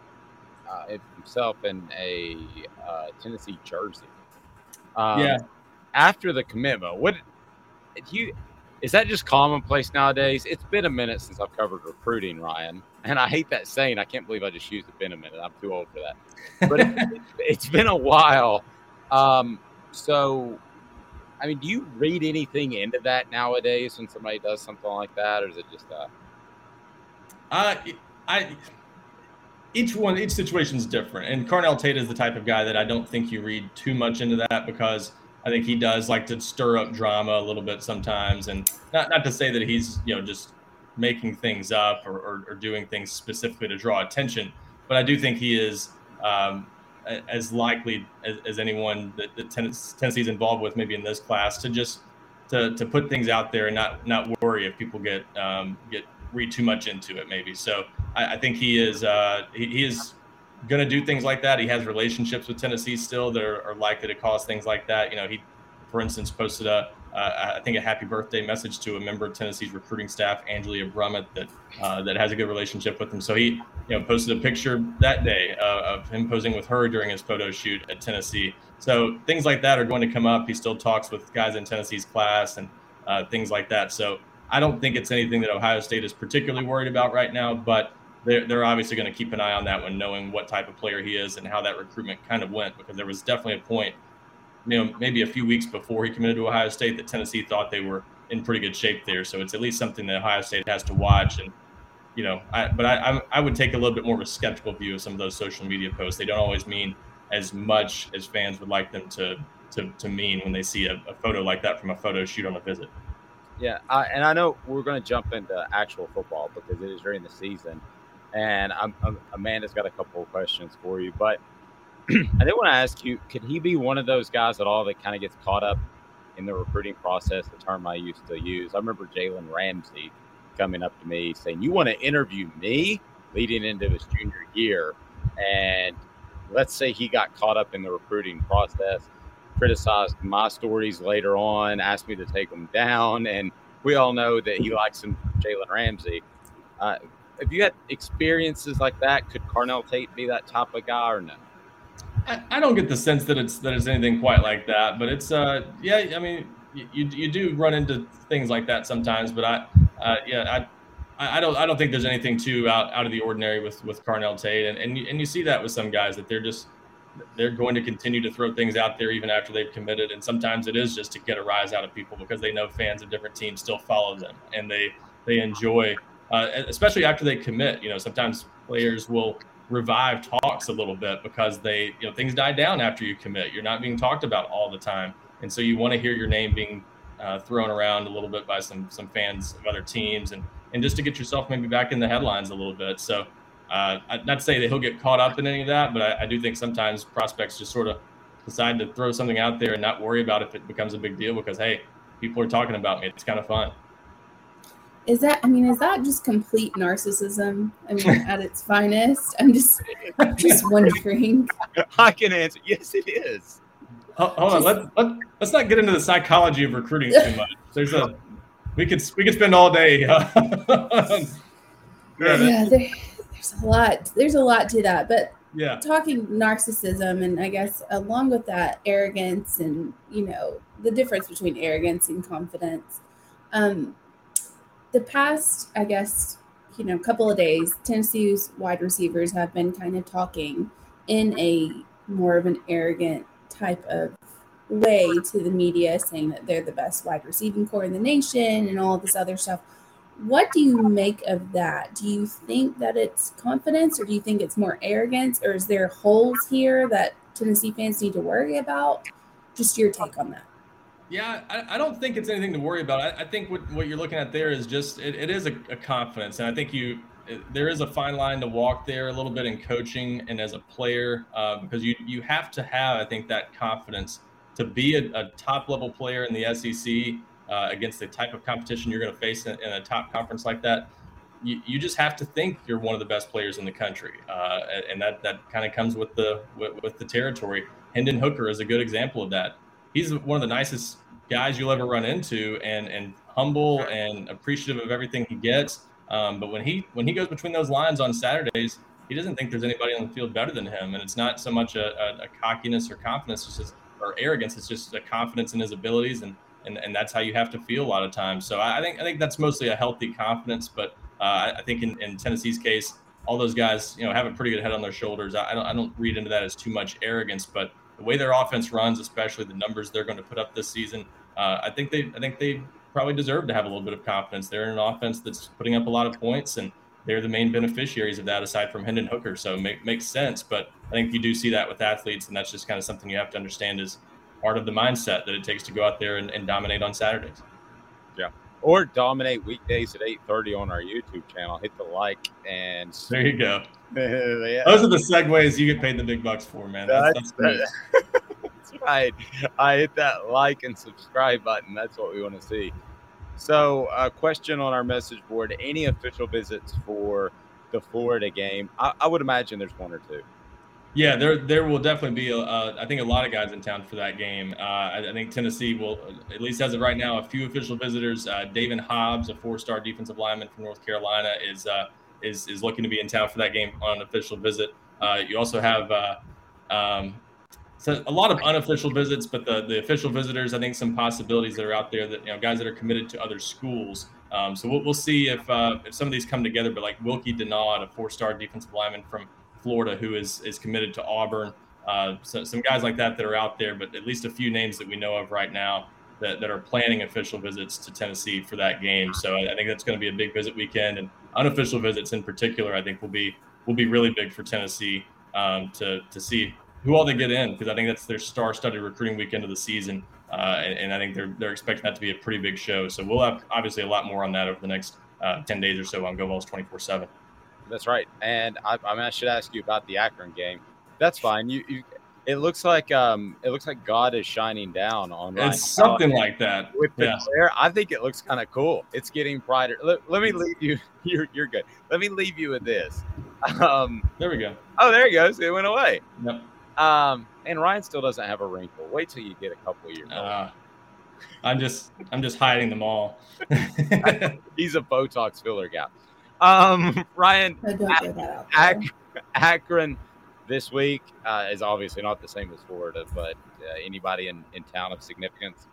uh, himself in a uh, Tennessee jersey. Um, Yeah. After the commitment, what do you? Is that just commonplace nowadays? It's been a minute since I've covered recruiting, Ryan, and I hate that saying. I can't believe I just used it. Been a minute. I'm too old for that. But it, it's been a while. Um, so, I mean, do you read anything into that nowadays when somebody does something like that, or is it just uh? Uh, I each one each situation is different, and Carnell Tate is the type of guy that I don't think you read too much into that because I think he does like to stir up drama a little bit sometimes, and not not to say that he's you know just making things up or, or, or doing things specifically to draw attention, but I do think he is um, as likely as, as anyone that, that Tennes- Tennessee's involved with, maybe in this class, to just to, to put things out there and not not worry if people get um, get read too much into it, maybe. So I, I think he is uh, he, he is going to do things like that. He has relationships with Tennessee still that are, are likely to cause things like that. You know, he, for instance, posted a uh, I think a happy birthday message to a member of Tennessee's recruiting staff, Angelia Brummett, that uh, that has a good relationship with him. So he, you know, posted a picture that day uh, of him posing with her during his photo shoot at Tennessee. So things like that are going to come up. He still talks with guys in Tennessee's class and uh, things like that. So I don't think it's anything that Ohio State is particularly worried about right now, but they're, they're obviously going to keep an eye on that one, knowing what type of player he is and how that recruitment kind of went, because there was definitely a point, you know, maybe a few weeks before he committed to Ohio State that Tennessee thought they were in pretty good shape there. So it's at least something that Ohio State has to watch. And, you know, I, but I, I, would take a little bit more of a skeptical view of some of those social media posts. They don't always mean as much as fans would like them to, to, to mean when they see a, a photo like that from a photo shoot on a visit. Yeah, I, and I know we're going to jump into actual football because it is during the season, and I'm, I'm, Amanda's got a couple of questions for you. But I did want to ask you: Could he be one of those guys at all that kind of gets caught up in the recruiting process? The term I used to use. I remember Jalen Ramsey coming up to me saying, "You want to interview me?" Leading into his junior year, and let's say he got caught up in the recruiting process criticized my stories later on, asked me to take them down, and we all know that he likes some Jalen Ramsey. Uh, have you had experiences like that? Could Carnell Tate be that type of guy or no? I, I don't get the sense that it's that it's anything quite like that, but it's uh yeah I mean you, you, do run into things like that sometimes, but I uh, yeah I I don't I don't think there's anything too out, out of the ordinary with with Carnell Tate, and and you, and you see that with some guys that they're just they're going to continue to throw things out there even after they've committed, and sometimes it is just to get a rise out of people because they know fans of different teams still follow them and they they enjoy, uh, especially after they commit. You know, sometimes players will revive talks a little bit because they you know things die down after you commit. You're not being talked about all the time, and so you want to hear your name being uh, thrown around a little bit by some some fans of other teams, and and just to get yourself maybe back in the headlines a little bit. So. Uh, not to say that he'll get caught up in any of that, but I, I do think sometimes prospects just sort of decide to throw something out there and not worry about if it becomes a big deal because hey, people are talking about me. It's kind of fun. Is that? I mean, is that just complete narcissism? I mean, at its finest. I'm just, just wondering. I can answer. Yes, it is. Hold on. Let, let, let's not get into the psychology of recruiting too much. There's a we could we could spend all day. yeah, there, there's a lot. There's a lot to that, but yeah, talking narcissism and I guess along with that arrogance and you know the difference between arrogance and confidence. Um, the past, I guess, you know, couple of days, Tennessee's wide receivers have been kind of talking in a more of an arrogant type of way to the media, saying that they're the best wide receiving corps in the nation and all this other stuff. What do you make of that? Do you think that it's confidence or do you think it's more arrogance or is there holes here that Tennessee fans need to worry about? Just your take on that. Yeah, I, I don't think it's anything to worry about. I, I think what, what you're looking at there is just it, it is a, a confidence, and I think you it, there is a fine line to walk there a little bit in coaching and as a player uh, because you you have to have I think that confidence to be a, a top level player in the SEC uh, against the type of competition you're going to face in, in, a top conference like that. You, you just have to think you're one of the best players in the country, uh, and that that kind of comes with the with, with the territory. Hendon Hooker is a good example of that. He's one of the nicest guys you'll ever run into and and humble and appreciative of everything he gets. Um, but when he when he goes between those lines on Saturdays, he doesn't think there's anybody on the field better than him, and it's not so much a, a, a cockiness or confidence, it's just or arrogance. It's just a confidence in his abilities, and and, and that's how you have to feel a lot of times. So I think I think that's mostly a healthy confidence, but uh, I think in, in Tennessee's case, all those guys you know have a pretty good head on their shoulders. I, I don't I don't read into that as too much arrogance, but the way their offense runs, especially the numbers they're going to put up this season, uh, I think they I think they probably deserve to have a little bit of confidence. They're in an offense that's putting up a lot of points, and they're the main beneficiaries of that, aside from Hendon Hooker. So it make, makes sense. But I think you do see that with athletes, and that's just kind of something you have to understand is part of the mindset that it takes to go out there and, and dominate on Saturdays. Yeah. Or dominate weekdays at 8:30 on our YouTube channel. Hit the like and there you go. yeah. Those are the segues you get paid the big bucks for, man. That's, that's, that's right. I hit that like and subscribe button. That's what we want to see. So, a question on our message board: Any official visits for the Florida game? I, I would imagine there's one or two. Yeah, there there will definitely be. A, uh, I think a lot of guys in town for that game. Uh, I, I, think Tennessee will, at least as of right now, a few official visitors. Uh, David Hobbs, a four-star defensive lineman from North Carolina, is uh, is is looking to be in town for that game on an official visit. Uh, you also have uh, um, so a lot of unofficial visits, but the the official visitors, I think some possibilities that are out there that you know guys that are committed to other schools. Um, so we'll, we'll see if if some of these come together. But like Wilkie Denaud, a four-star defensive lineman from Florida who is is committed to Auburn. Uh, so, some guys like that that are out there, but at least a few names that we know of right now that, that are planning official visits to Tennessee for that game. So I, I think that's going to be a big visit weekend, and unofficial visits in particular, I think will be will be really big for Tennessee um, to to see who all they get in because I think that's their star-studded recruiting weekend of the season, uh, and, and, I think they're they're expecting that to be a pretty big show. So we'll have obviously a lot more on that over the next uh, ten days or so on GoVols twenty four seven. That's right. And I, I, mean, I should ask you about the Akron game. That's fine. You, you it looks like um, it looks like God is shining down on. Ryan it's something like that. With the yeah. glare, I think it looks kind of cool. It's getting brighter. Let, let, me leave you. You're you're good. Let me leave you with this. Um, there we go. Oh, there he goes. It went away. Yep. Um, and Ryan still doesn't have a wrinkle. Wait till you get a couple years. Uh, I'm just I'm just hiding them all. He's a Botox filler guy. Um, Ryan, Ak- Akron this week uh, is obviously not the same as Florida, but uh, anybody in, in town of significance?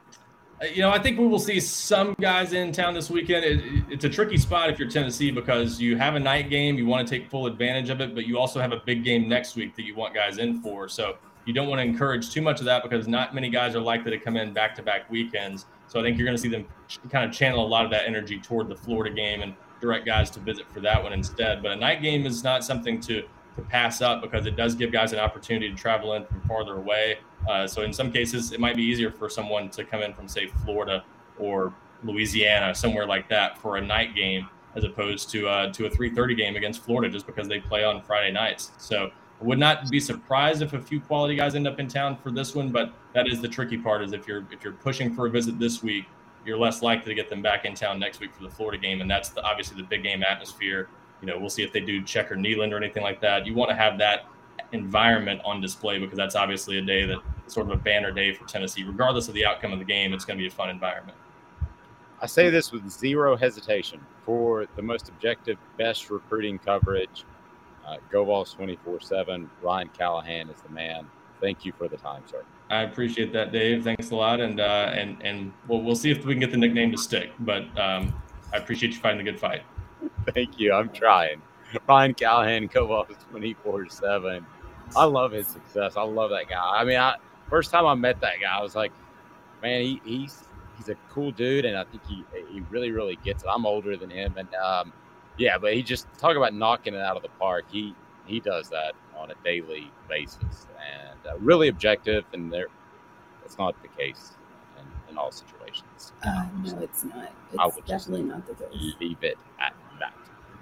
Uh, you know, I think we will see some guys in town this weekend. It, it's a tricky spot if you're Tennessee because you have a night game, you want to take full advantage of it, but you also have a big game next week that you want guys in for. So you don't want to encourage too much of that because not many guys are likely to come in back to back weekends. So I think you're going to see them kind of channel a lot of that energy toward the Florida game and direct guys to visit for that one instead. But a night game is not something to to pass up because it does give guys an opportunity to travel in from farther away. Uh, so in some cases, it might be easier for someone to come in from say Florida or Louisiana, somewhere like that, for a night game as opposed to uh, to a 3:30 game against Florida, just because they play on Friday nights. So I would not be surprised if a few quality guys end up in town for this one, but that is the tricky part. Is if you're if you're pushing for a visit this week, you're less likely to get them back in town next week for the Florida game, and that's the, obviously the big game atmosphere. You know, we'll see if they do check or Neyland or anything like that. You want to have that environment on display because that's obviously a day that sort of a banner day for Tennessee. Regardless of the outcome of the game, it's going to be a fun environment. I say this with zero hesitation for the most objective, best recruiting coverage. Uh, Vols 24 7. Ryan Callahan is the man. Thank you for the time, sir. I appreciate that, Dave. Thanks a lot, and uh, and and we'll we'll see if we can get the nickname to stick. But um, I appreciate you fighting the good fight. Thank you. I'm trying. Ryan Callahan, GoVols 24 seven. I love his success. I love that guy. I mean, I first time I met that guy, I was like, man, he, he's he's a cool dude, and I think he he really really gets it. I'm older than him, and um, yeah, but he just talk about knocking it out of the park. He he does that on a daily basis and uh, really objective. And there, it's not the case in, in all situations. Uh, no, it's not. It's definitely not the case. Leave it at that.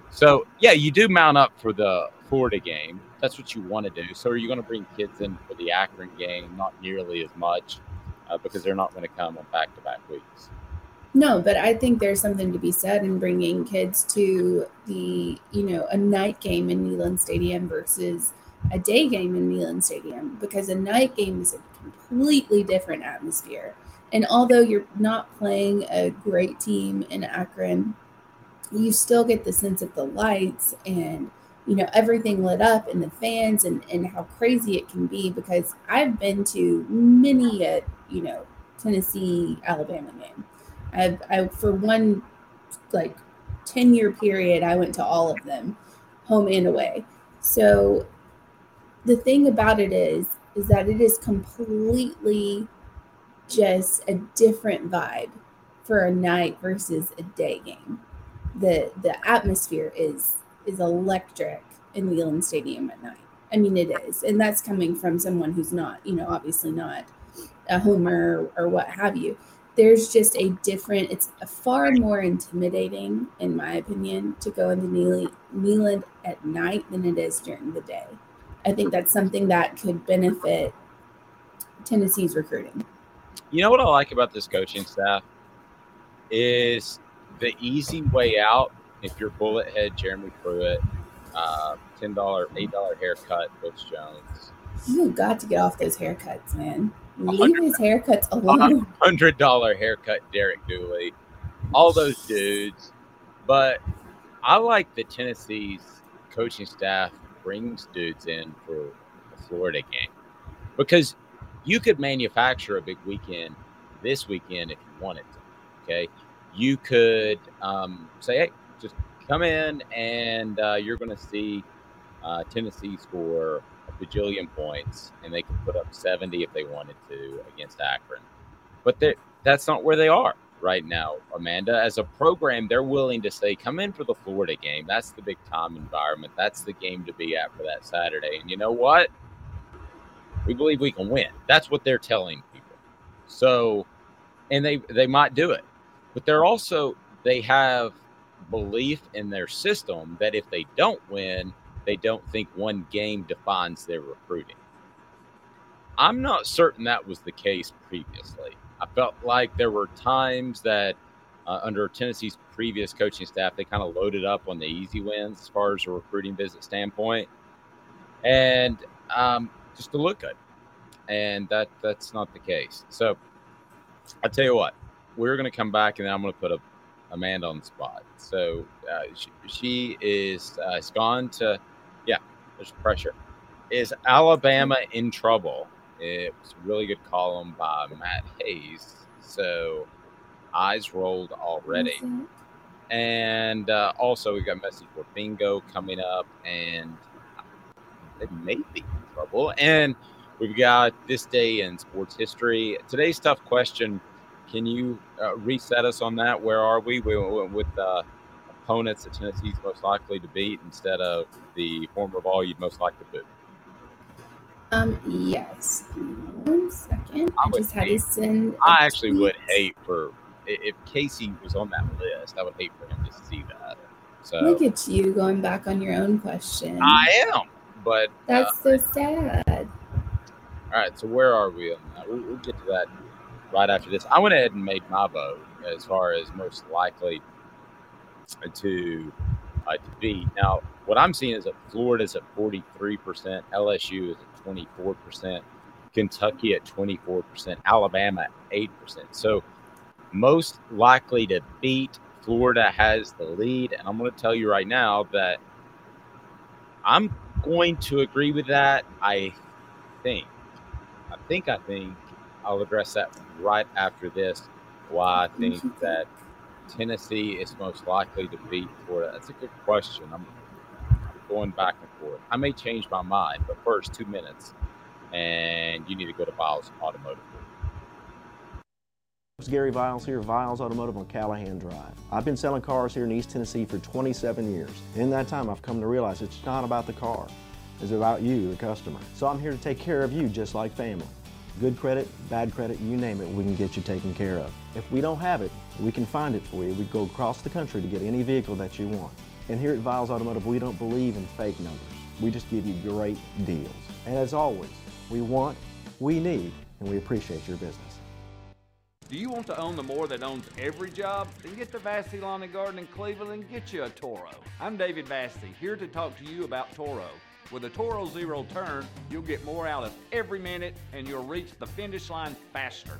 So yeah, you do mount up for the Florida game. That's what you want to do. So are you going to bring kids in for the Akron game? Not nearly as much uh, because they're not going to come on back-to-back weeks. No, but I think there's something to be said in bringing kids to the, you know, a night game in Neyland Stadium versus a day game in Neyland Stadium because a night game is a completely different atmosphere. And although you're not playing a great team in Akron, you still get the sense of the lights and you know, everything lit up and the fans and, and how crazy it can be because I've been to many a, you know, Tennessee Alabama game. I've, I, for one, like 10 year period, I went to all of them, home and away. So the thing about it is, is that it is completely just a different vibe for a night versus a day game. The the atmosphere is is electric in Neyland Stadium at night. I mean, it is, and that's coming from someone who's not, you know, obviously not a homer or, or what have you. There's just a different. It's a far more intimidating, in my opinion, to go into Neyland at night than it is during the day. I think that's something that could benefit Tennessee's recruiting. You know what I like about this coaching staff is the easy way out. If you're bullet head Jeremy Pruitt, uh, ten dollar, eight dollar haircut, Butch Jones. You got to get off those haircuts, man. Leave his haircuts alone. Hundred dollar haircut, Derek Dooley. All those dudes, but I like the Tennessee's coaching staff brings dudes in for the Florida game because you could manufacture a big weekend this weekend if you wanted to. Okay, you could um, say, hey, just come in and uh, you're going to see uh, Tennessee score a bajillion points, and they can put up 70 if they wanted to against Akron. But that's not where they are right now, Amanda. As a program, they're willing to say, come in for the Florida game. That's the big time environment. That's the game to be at for that Saturday. And you know what? We believe we can win. That's what they're telling people. So, and they they might do it, but they're also they have belief in their system that if they don't win, they don't think one game defines their recruiting. I'm not certain that was the case previously. I felt like there were times that uh, under Tennessee's previous coaching staff, they kind of loaded up on the easy wins as far as a recruiting visit standpoint, and um, just to look good. And that that's not the case. So I tell you what, we're going to come back, and then I'm going to put a Amanda on the spot. So uh, she, she, is uh, has gone to, yeah, there's pressure. Is Alabama in trouble? It was a really good column by Matt Hayes. So eyes rolled already. And uh, also, we got message for bingo coming up, and it may be in trouble. And we've got this day in sports history. Today's tough question. Can you uh, reset us on that? Where are we We went with uh, opponents that Tennessee's most likely to beat instead of the former Vol you'd most like to beat? Um, yes. One second. I, I just had to send. I actually tweet. would hate for if Casey was on that list. I would hate for him to see that. So look at you going back on your own question. I am, but that's uh, so sad. All right, so where are we on that? We'll, we'll, get to that right after this. I went ahead and made my vote as far as most likely to uh, to beat. Now, what I'm seeing is that Florida's at 43%, LSU is at 24%, Kentucky at 24%, Alabama at 8%. So, most likely to beat Florida has the lead. And I'm going to tell you right now that I'm going to agree with that. I think. I think, I think I'll address that right after this. Why I think that Tennessee is most likely to beat Florida. That's a good question. I'm going back and forth. I may change my mind, but first, two minutes, and you need to go to Viles Automotive. It's Gary Viles here, Viles Automotive on Callahan Drive. I've been selling cars here in East Tennessee for 27 years. In that time, I've come to realize it's not about the car. It's about you, the customer. So I'm here to take care of you just like family. Good credit, bad credit, you name it, we can get you taken care of. If we don't have it, we can find it for you. We go across the country to get any vehicle that you want. And here at Viles Automotive, we don't believe in fake numbers. We just give you great deals. And as always, we want, we need, and we appreciate your business. Do you want to own the more that owns every job? Then get to Vassy Lawn and Garden in Cleveland and get you a Toro. I'm David Vassy, here to talk to you about Toro. With a Toro Zero Turn, you'll get more out of every minute and you'll reach the finish line faster.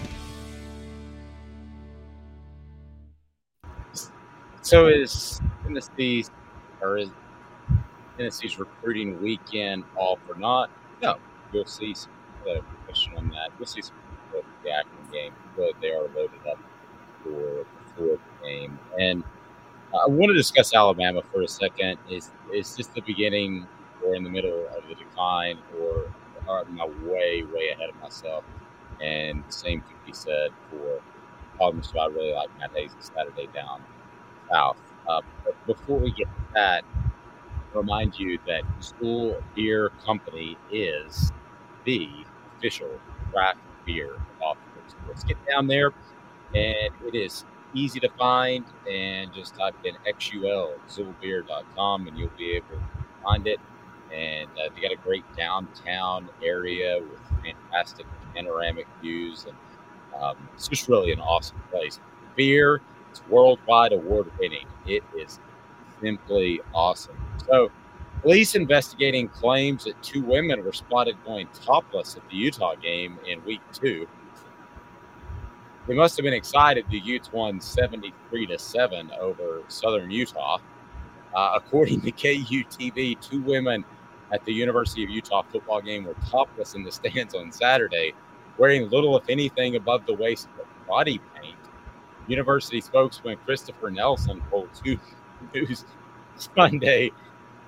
So is Tennessee's or is Tennessee's recruiting weekend off or not? No, you'll see some question on that. You'll see some of the acting game, but they are loaded up for for the game. And I want to discuss Alabama for a second. Is is this the beginning or in the middle of the decline, or am I way way ahead of myself? And the same could be said for oh, problems. I really like Matt Hayes' Saturday down Uh, but before we get to that, remind you that XUL Beer Company is the official craft beer of Let's get down there, and it is easy to find. And just type in XUL and you'll be able to find it. And uh, they got a great downtown area with fantastic panoramic views, and um, it's just really an awesome place. Beer it's worldwide award winning. It is simply awesome. So, police investigating claims that two women were spotted going topless at the Utah game in week two. They must have been excited the Utes won 73 to 7 over Southern Utah. Uh, according to KUTV, two women at the University of Utah football game were topless in the stands on Saturday, wearing little, if anything, above the waist body paint. University spokesman Christopher Nelson told two News Sunday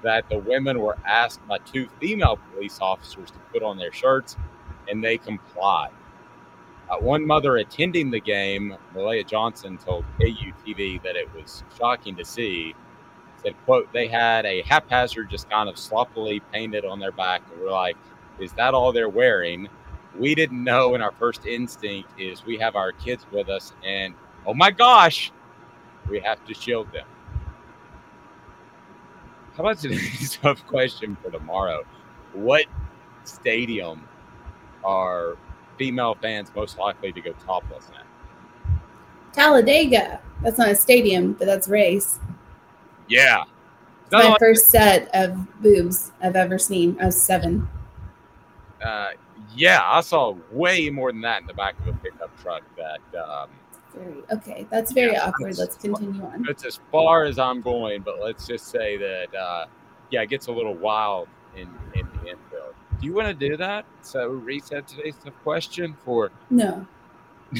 that the women were asked by two female police officers to put on their shirts, and they complied. Uh, one mother attending the game, Malaya Johnson, told KUTV that it was shocking to see. Said, "quote They had a haphazard, just kind of sloppily painted on their back, and we're like, is that all they're wearing?" We didn't know, and our first instinct is we have our kids with us, and oh my gosh, we have to shield them. How about today's tough question for tomorrow? What stadium are female fans most likely to go topless at? Talladega. That's not a stadium, but that's race. Yeah. It's my like- first set of boobs I've ever seen. I was seven. Uh, yeah, I saw way more than that in the back of a pickup truck that um, very okay. That's very yeah, awkward. Let's continue on. That's as far as I'm going, but let's just say that uh, yeah, it gets a little wild in in the infield. Do you want to do that? So reset today's tough question for no.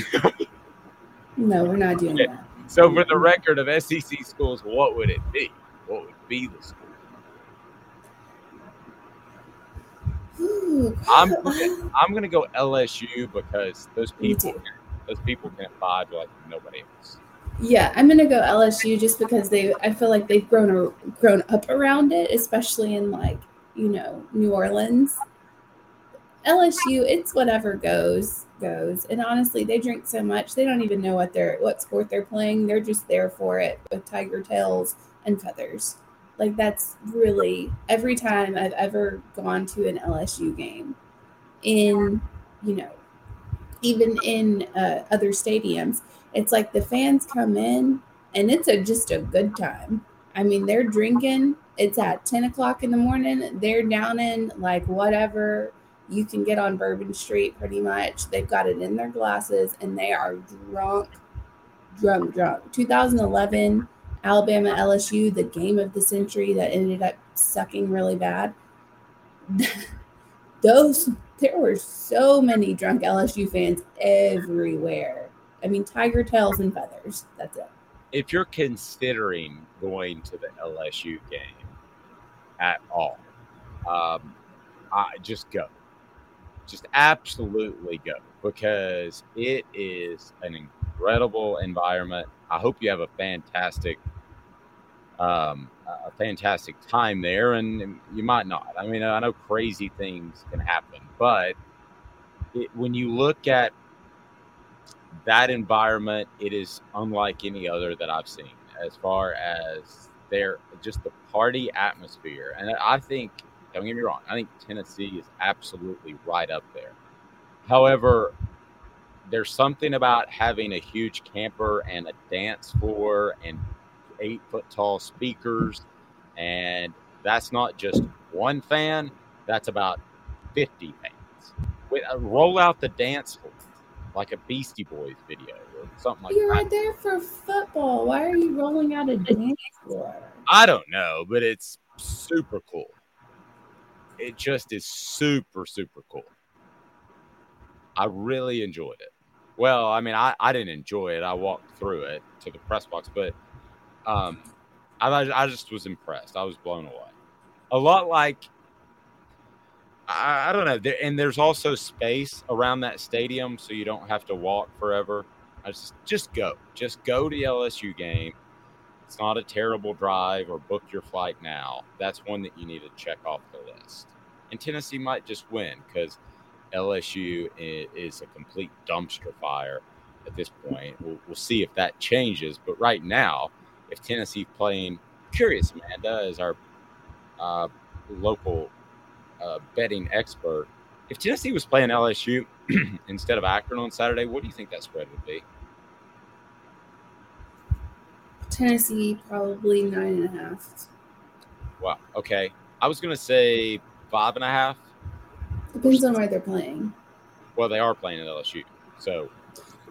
no, we're not doing okay. that. So for the record of SEC schools, what would it be? What would be the school? Ooh, I'm I'm gonna go LSU because those people those people can vibe like nobody else. Yeah, I'm gonna go LSU just because they. I feel like they've grown a, grown up around it, especially in like you know New Orleans. LSU, it's whatever goes goes, and honestly, they drink so much they don't even know what they're what sport they're playing. They're just there for it with tiger tails and feathers. Like that's really every time I've ever gone to an LSU game in you know even in uh, other stadiums, it's like the fans come in and it's a just a good time. I mean, they're drinking it's at 10 o'clock in the morning. They're down in like whatever you can get on Bourbon Street pretty much. They've got it in their glasses and they are drunk, drunk, drunk. 2011 Alabama LSU, the game of the century that ended up sucking really bad. Those, there were so many drunk LSU fans everywhere. I mean, tiger tails and feathers. That's it. If you're considering going to the LSU game at all, um, I just go. Just absolutely go because it is an incredible environment. I hope you have a fantastic um, a fantastic time there, and you might not. I mean, I know crazy things can happen, but it, when you look at that environment, it is unlike any other that I've seen as far as their just the party atmosphere. And I think, don't get me wrong, I think Tennessee is absolutely right up there. However, there's something about having a huge camper and a dance floor and eight foot tall speakers. And that's not just one fan, that's about 50 fans. Wait, uh, roll out the dance floor like a Beastie Boys video or something like that. You're that. right there for football. Why are you rolling out a dance floor? I don't know, but it's super cool. It just is super, super cool. I really enjoyed it. Well, I mean, I, I didn't enjoy it. I walked through it to the press box, but um, I, I just was impressed. I was blown away. A lot like, I, I don't know. There, and there's also space around that stadium, so you don't have to walk forever. I just, just go. Just go to the LSU game. It's not a terrible drive or book your flight now. That's one that you need to check off the list. And Tennessee might just win because LSU is, a complete dumpster fire at this point. We'll, we'll see if that changes. But right now, if Tennessee playing, curious, Amanda, is our uh, local uh, betting expert. If Tennessee was playing LSU instead of Akron on Saturday, what do you think that spread would be? Tennessee probably nine and a half. Wow. Okay. I was going to say five and a half. Depends on where they're playing. Well, they are playing at LSU. So,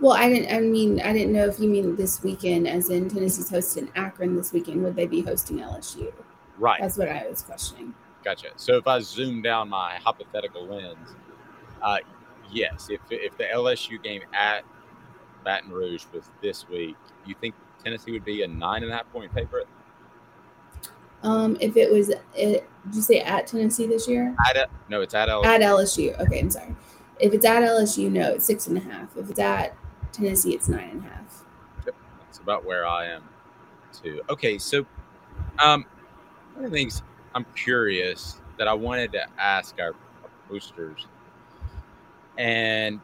Well, I didn't. I mean, I didn't know if you mean this weekend, as in Tennessee's hosting Akron this weekend. Would they be hosting LSU? right. That's what I was questioning. Gotcha. So if I zoom down my hypothetical lens, uh, yes, if if the LSU game at Baton Rouge was this week, you think Tennessee would be a nine and a half point favorite? Um, if it was, it, did you say at Tennessee this year? At no, it's at LSU. At LSU. Okay, I'm sorry. If it's at LSU, no, it's six and a half. If it's at Tennessee, it's nine and a half. That's about where I am too. Okay, so um, one of the things I'm curious that I wanted to ask our boosters, and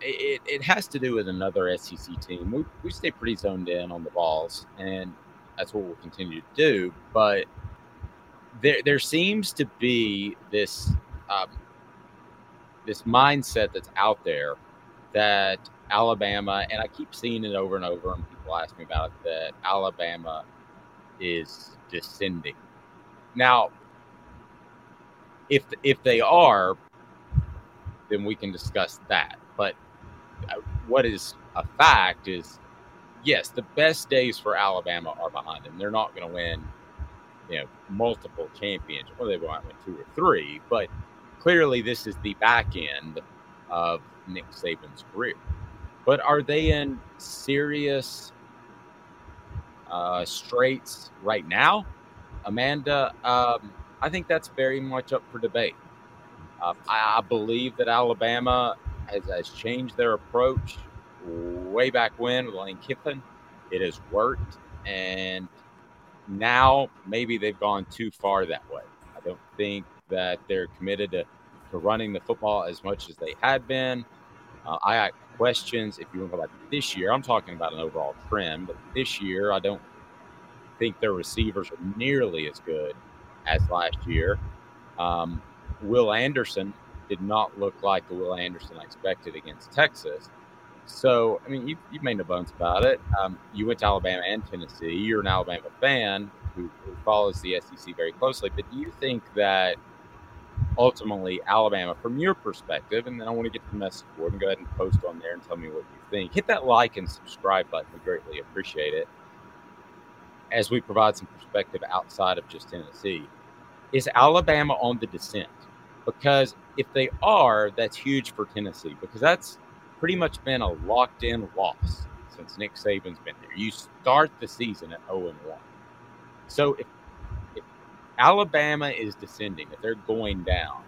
it, it has to do with another SEC team. We, we stay pretty zoned in on the Vols, and that's what we'll continue to do. But there there seems to be this um, this mindset that's out there that Alabama, and I keep seeing it over and over, and people ask me about it, that Alabama is descending. Now, if if they are, then we can discuss that. But uh, what is a fact is, yes, the best days for Alabama are behind them. They're not going to win, you know, multiple championships. Well, they might win two or three, but clearly this is the back end of Nick Saban's career. But are they in serious uh, straits right now? Amanda, um, I think that's very much up for debate. Uh, I, I believe that Alabama has, has changed their approach way back when with Lane Kiffin. It has worked, and now maybe they've gone too far that way. I don't think that they're committed to, to running the football as much as they had been. Uh, I questions if you want to go back this year. I'm talking about an overall trend, but this year I don't think their receivers are nearly as good as last year. Um, Will Anderson did not look like the Will Anderson I expected against Texas. So, I mean, you, you've made no bones about it. Um, you went to Alabama and Tennessee. You're an Alabama fan. who, who follows the SEC very closely, but do you think that ultimately Alabama, from your perspective, and then I want to get the message board and go ahead and post on there and tell me what you think. Hit that like and subscribe button. We greatly appreciate it. As we provide some perspective outside of just Tennessee, is Alabama on the descent? Because if they are, that's huge for Tennessee because that's pretty much been a locked in loss since Nick Saban's been there. You start the season at 0 and 1. So if Alabama is descending, if they're going down,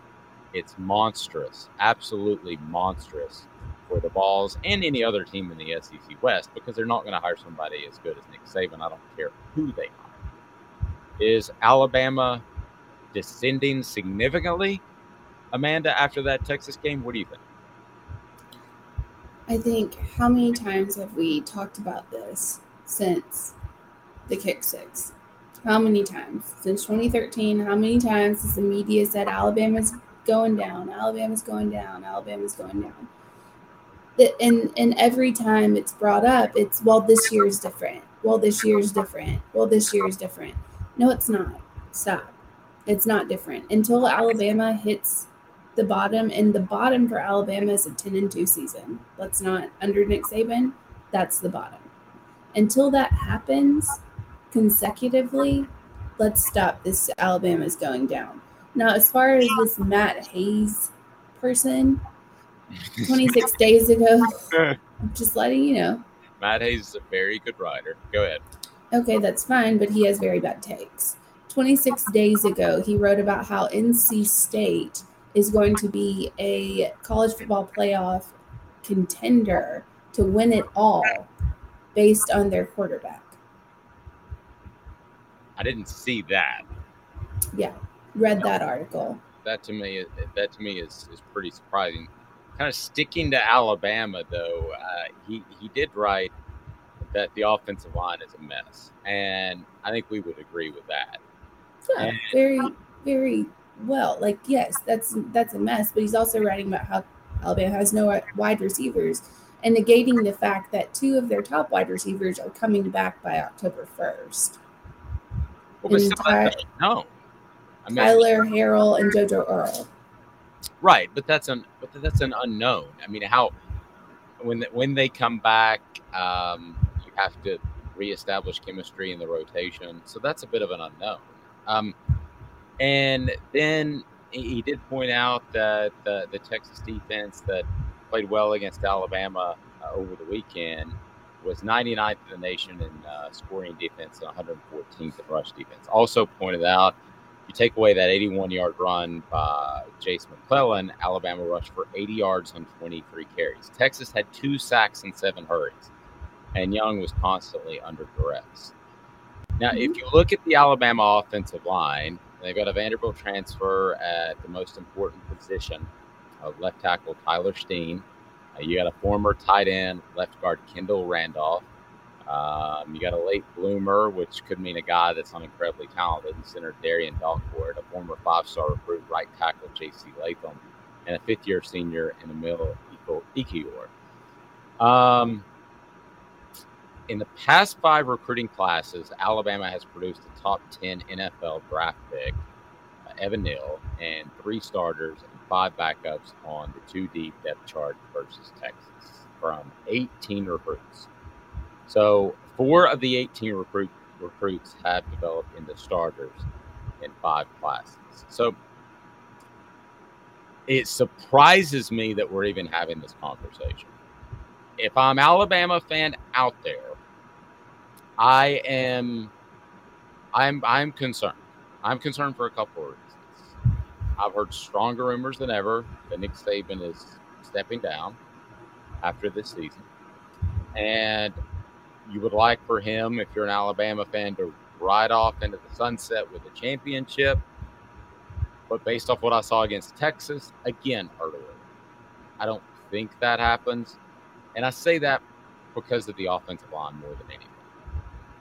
it's monstrous, absolutely monstrous for the Vols and any other team in the SEC West because they're not going to hire somebody as good as Nick Saban. I don't care who they hire. Is Alabama descending significantly, Amanda, after that Texas game? What do you think? I think how many times have we talked about this since the kick six? How many times since 2013? How many times has the media said Alabama's going down, Alabama's going down, Alabama's going down? And and every time it's brought up, it's well, this year is different. Well, this year is different. Well, this year is different. No, it's not. Stop. It's not different until Alabama hits the bottom, and the bottom for Alabama is a 10 and 2 season. Let's not, under Nick Saban, that's the bottom. Until that happens consecutively, let's stop this Alabama's going down. Now, as far as this Matt Hayes person, 26 days ago, I'm just letting you know. Matt Hayes is a very good writer. Go ahead. Okay, that's fine, but he has very bad takes. 26 days ago, he wrote about how NC State is going to be a college football playoff contender to win it all based on their quarterback. I didn't see that. Yeah, read that article. That to me, that to me is is pretty surprising. Kind of sticking to Alabama though, uh, he he did write that the offensive line is a mess, and I think we would agree with that. Yeah, and, very very well. Like yes, that's that's a mess, but he's also writing about how Alabama has no wide receivers and negating the fact that two of their top wide receivers are coming back by October 1st and Ty- no, I mean, Tyler Harrell and JoJo Earle. Right, but that's an but that's an unknown. I mean, how when when they come back, um, you have to reestablish chemistry in the rotation. So that's a bit of an unknown. Um, and then he did point out that the, the Texas defense that played well against Alabama uh, over the weekend was 99th in the nation in uh, scoring defense and 114th in rush defense. Also pointed out, you take away that 81 yard run by Jase McClellan, Alabama rushed for 80 yards on 23 carries. Texas had two sacks and seven hurries, and Young was constantly under duress. Now, mm-hmm. if you look at the Alabama offensive line, They've got a Vanderbilt transfer at the most important position of left tackle Tyler Steen. Uh, you got a former tight end left guard Kendall Randolph. Um, you got a late bloomer, which could mean a guy that's not incredibly talented, and center Darian Dalcourt, a former five-star recruit right tackle J.C. Latham, and a fifth-year senior in the middle Ekiyor. Um, in the past five recruiting classes, Alabama has produced a top 10 NFL draft pick, uh, Evan Neal, and three starters five backups on the two deep depth chart versus Texas from 18 recruits. So four of the 18 recruit, recruits have developed into starters in five classes. So it surprises me that we're even having this conversation. If I'm Alabama fan out there, I am I'm I'm concerned. I'm concerned for a couple of reasons. I've heard stronger rumors than ever that Nick Saban is stepping down after this season. And you would like for him, if you're an Alabama fan, to ride off into the sunset with a championship. But based off what I saw against Texas, again, earlier, I don't think that happens. And I say that because of the offensive line more than anything.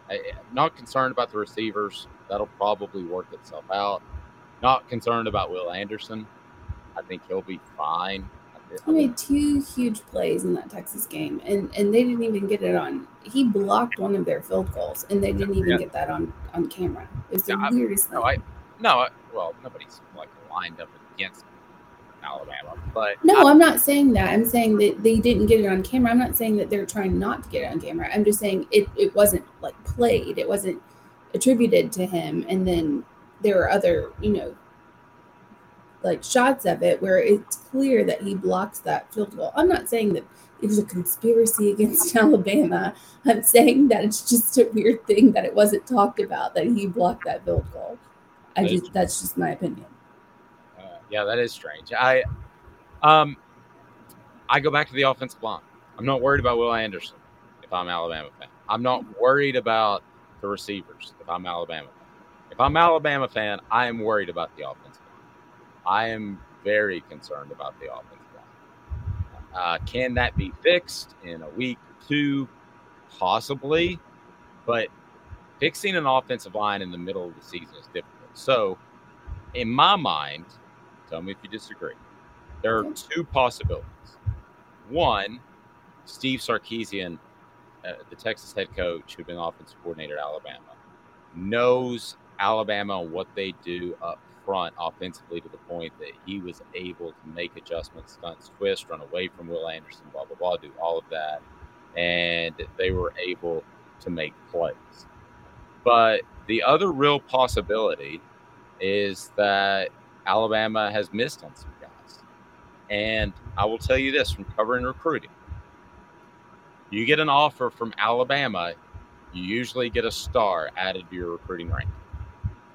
I'm not concerned about the receivers. That'll probably work itself out. Not concerned about Will Anderson. I think he'll be fine. He made two huge plays in that Texas game, and and they didn't even get it on. He blocked one of their field goals, and they didn't even Yeah. get that on on camera. It was the I- weirdest thing. No, I no. I, well, nobody's like lined up against Alabama, but No, I- I'm not saying that. I'm saying that they didn't get it on camera. I'm not saying that they're trying not to get it on camera. I'm just saying it, it wasn't like played. It wasn't attributed to him. And then there are other, you know, like shots of it where it's clear that he blocks that field goal. I'm not saying that it was a conspiracy against Alabama. I'm saying that it's just a weird thing that it wasn't talked about that he blocked that field goal. I That just that's just my opinion. Uh, yeah, that is strange. I um I go back to the offensive line. I'm not worried about Will Anderson if I'm Alabama fan. I'm not worried about the receivers if I'm Alabama. If I'm Alabama fan, I am worried about the offensive line. I am very concerned about the offensive line. Uh, can that be fixed in a week or two? Possibly, but fixing an offensive line in the middle of the season is difficult. So, in my mind, tell me if you disagree. There are two possibilities. One, Steve Sarkisian, uh, the Texas head coach who'd been offensive coordinator at Alabama, knows Alabama and what they do up front offensively to the point that he was able to make adjustments, stunts, twist, run away from Will Anderson, blah, blah, blah, do all of that. And they were able to make plays. But the other real possibility is that Alabama has missed on some guys. And I will tell you this from covering recruiting you get an offer from Alabama, you usually get a star added to your recruiting rank.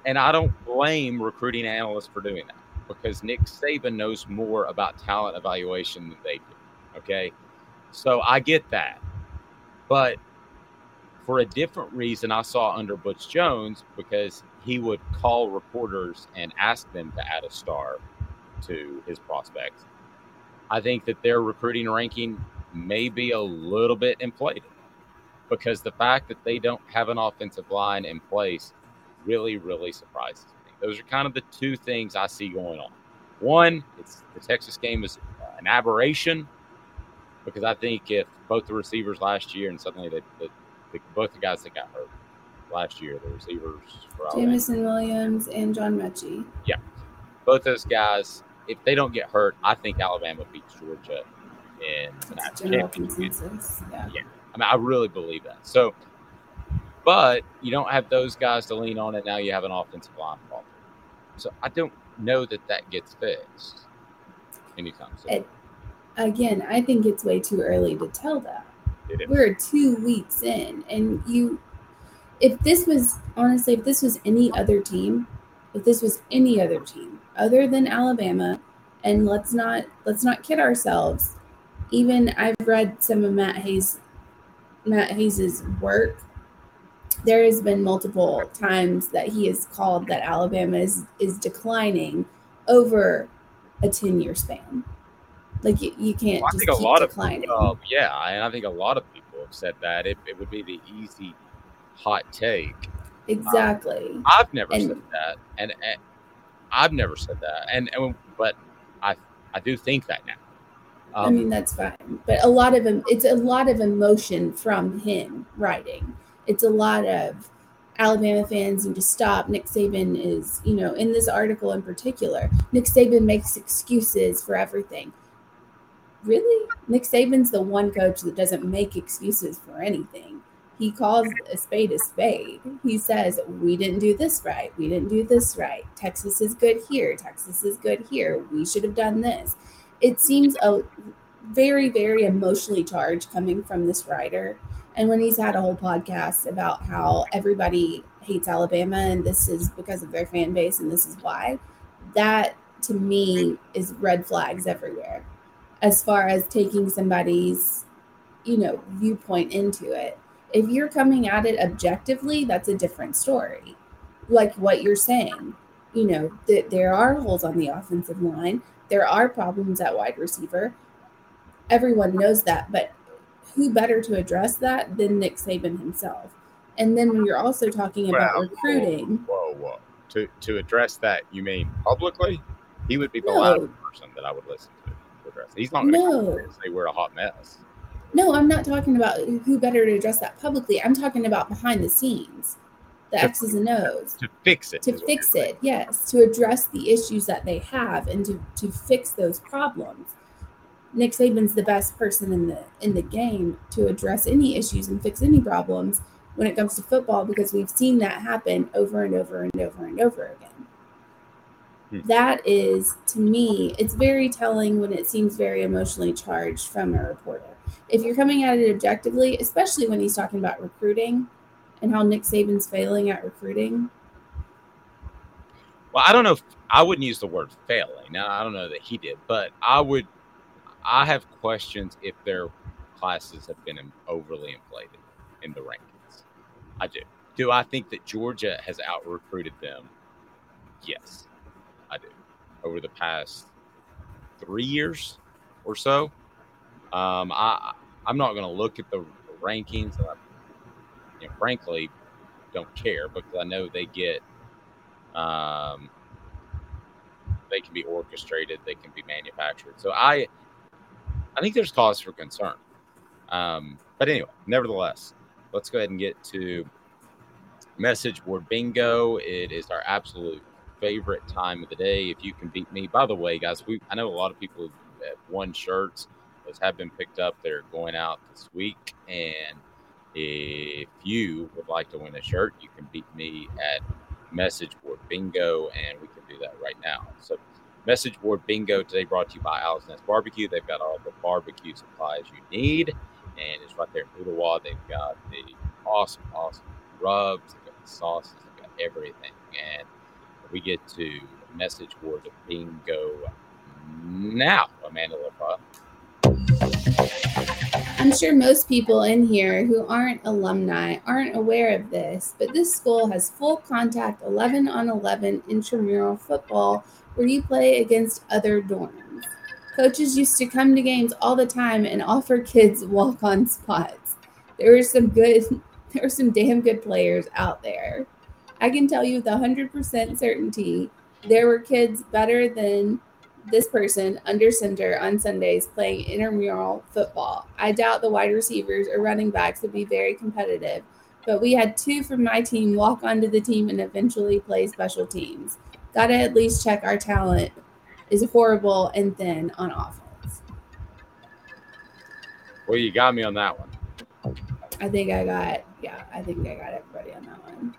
And I don't blame recruiting analysts for doing that because Nick Saban knows more about talent evaluation than they do. Okay. So I get that. But for a different reason, I saw under Butch Jones because he would call reporters and ask them to add a star to his prospects. I think that their recruiting ranking may be a little bit inflated because the fact that they don't have an offensive line in place really, really surprises me. Those are kind of the two things I see going on. One, it's the Texas game is uh, an aberration because I think if both the receivers last year and suddenly the, the, the both the guys that got hurt last year, the receivers Jameson Williams and John Metchie. yeah, both those guys, if they don't get hurt, I think Alabama beats Georgia in the General championship. consensus. Yeah. Yeah, I mean, I really believe that. So, but you don't have those guys to lean on, and now you have an offensive line problem. So I don't know that that gets fixed anytime soon. It, again, I think it's way too early to tell that. We're two weeks in, and you, if this was honestly, if this was any other team, if this was any other team other than Alabama, and let's not let's not kid ourselves. Even I've read some of Matt Hayes, Matt Hayes's work. There has been multiple times that he has called that Alabama is is declining over a ten year span. Like you, you can't Well, I think a lot declining. of uh, yeah, and I think a lot of people have said that it, it would be the easy hot take. exactly. I've never And- said that, and, and I've never said that, and, and but I I do think that now. I Um, mean, that's fine. But a lot of it's a lot of emotion from him writing. It's a lot of Alabama fans need to stop. Nick Saban is, you know, in this article in particular, Nick Saban makes excuses for everything. Really? Nick Saban's the one coach that doesn't make excuses for anything. He calls a spade a spade. He says, We didn't do this right. We didn't do this right. Texas is good here. Texas is good here. We should have done this. It seems a very, very emotionally charged coming from this writer. And when he's had a whole podcast about how everybody hates Alabama and this is because of their fan base and this is why, that to me is red flags everywhere as far as taking somebody's, you know, viewpoint into it. If you're coming at it objectively, that's a different story. Like what you're saying, you know, that there are holes on the offensive line, there are problems at wide receiver. Everyone knows that, but who better to address that than Nick Saban himself? And then when you're also talking about Well, recruiting, Whoa, whoa. To to address that, you mean publicly? He would be the No. last person that I would listen to. address it. He's not going to No. say we're a hot mess. No, I'm not talking about who better to address that publicly. I'm talking about behind the scenes, the To- X's and O's. To fix it. to fix it yes to address the issues that they have and to, to fix those problems nick saban's the best person in the in the game to address any issues and fix any problems when it comes to football because we've seen that happen over and over and over and over again Hmm. that is to me it's very telling when it seems very emotionally charged from a reporter if you're coming at it objectively especially when he's talking about recruiting and how nick saban's failing at recruiting Well, I don't know if I wouldn't use the word failing. Now, I don't know that he did, but I would. I have questions if their classes have been overly inflated in the rankings. I do. Do I think that Georgia has out recruited them? Yes, I do. Over the past three years or so, um, I I'm not going to look at the rankings. I, you know, frankly, don't care because I know they get um, they can be orchestrated they can be manufactured so i i think there's cause for concern. Um, but anyway nevertheless let's go ahead and get to message board bingo. It is our absolute favorite time of the day if you can beat me. By the way guys we i know a lot of people have won shirts those have been picked up. They're going out this week and if you would like to win a shirt you can beat me at message board bingo, and we can do that right now. So, message board bingo today brought to you by Owl's Nest Barbecue. They've got all the barbecue supplies you need, and it's right there in Ottawa. They've got the awesome, awesome rubs, they've got the sauces, they've got everything. And we get to message board bingo now, Amanda LaFra. I'm sure most people in here who aren't alumni aren't aware of this, but this school has full contact 11 on 11 intramural football where you play against other dorms. Coaches used to come to games all the time and offer kids walk on spots. There were some good, there were some damn good players out there. I can tell you with 100% certainty there were kids better than this person under center on Sundays playing intramural football. I doubt the wide receivers or running backs would be very competitive, but we had two from my team walk onto the team and eventually play special teams. Gotta at least check our talent is horrible and thin on offense. Well, you got me on that one. I think I got, yeah, I think I got everybody on that one.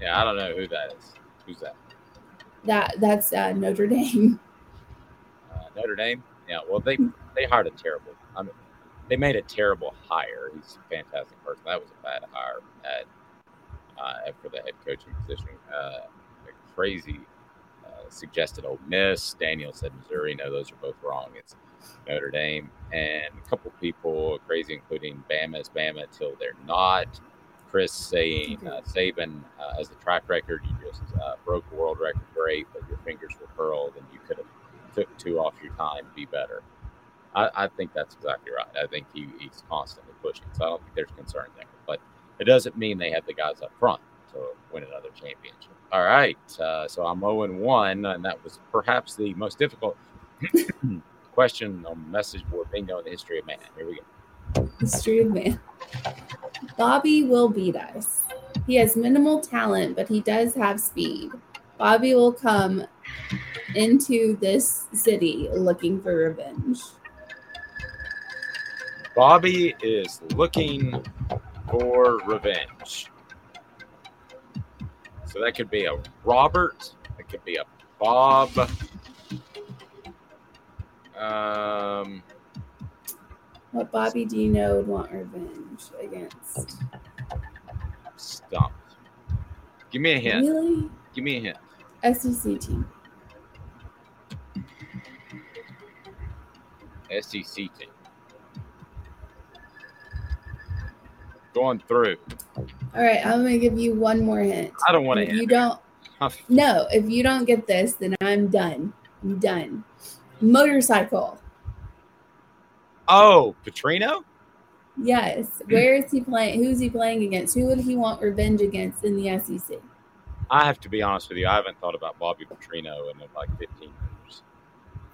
Yeah, I don't know who that is. Who's that? That that's uh, Notre Dame. Uh, Notre Dame. Yeah, well, they they hired a terrible. I mean, they made a terrible hire. He's a fantastic person. That was a bad hire at uh, for the head coaching position. Uh, crazy suggested Ole Miss. Daniel said Missouri. No, those are both wrong. It's Notre Dame and a couple people crazy, including Bama is Bama until they're not. Chris saying uh, Saban uh, has the track record. You just uh, broke a world record, great, but your fingers were curled and you could have took two off your time. Be better. I, I think that's exactly right. I think he, he's constantly pushing, so I don't think there's concern there. But it doesn't mean they have the guys up front win another championship. All right, uh, so I'm 0 1, and that was perhaps the most difficult question on message board bingo in the history of man. Here we go. History of man. Bobby will beat us. He has minimal talent, but he does have speed. Bobby will come into this city looking for revenge. Bobby is looking for revenge. So that could be a Robert. It could be a Bob. Um, What Bobby do you know would want revenge against? Stop. Give me a hint. Really? Give me a hint. SEC team. SEC team. Going through. All right, I'm gonna give you one more hint. I don't want to you don't, no. If you don't get this, then I'm done. I'm done. Motorcycle. Oh, Petrino? Yes. Hmm. Where is he playing? Who's he playing against? Who would he want revenge against in the SEC? I have to be honest with you. I haven't thought about Bobby Petrino in like 15 years.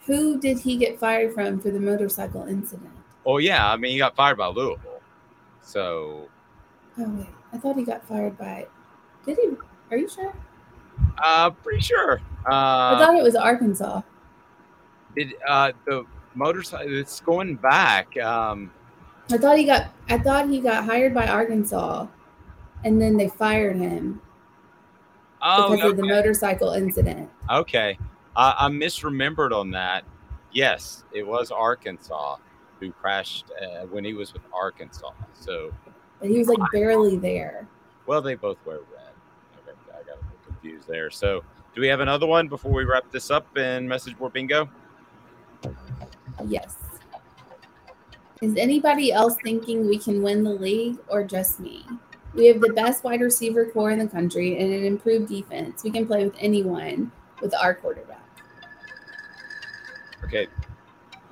Who did he get fired from for the motorcycle incident? Oh yeah, I mean he got fired by Louisville. So Oh wait, I thought he got fired by. Did he? Are you sure? uh pretty sure. Uh, I thought it was Arkansas. did uh the motorcycle it's going back. Um I thought he got. I thought he got hired by Arkansas, and then they fired him oh because of the motorcycle incident. Okay. I, I misremembered on that. Yes, it was Arkansas who crashed uh, when he was with Arkansas. So, But he was like barely there. well, they both wear red. Okay, I got a little confused there. So, do we have another one before we wrap this up in message board bingo? Yes. Is anybody else thinking we can win the league or just me? We have the best wide receiver corps in the country and an improved defense. We can play with anyone with our quarterback. Okay,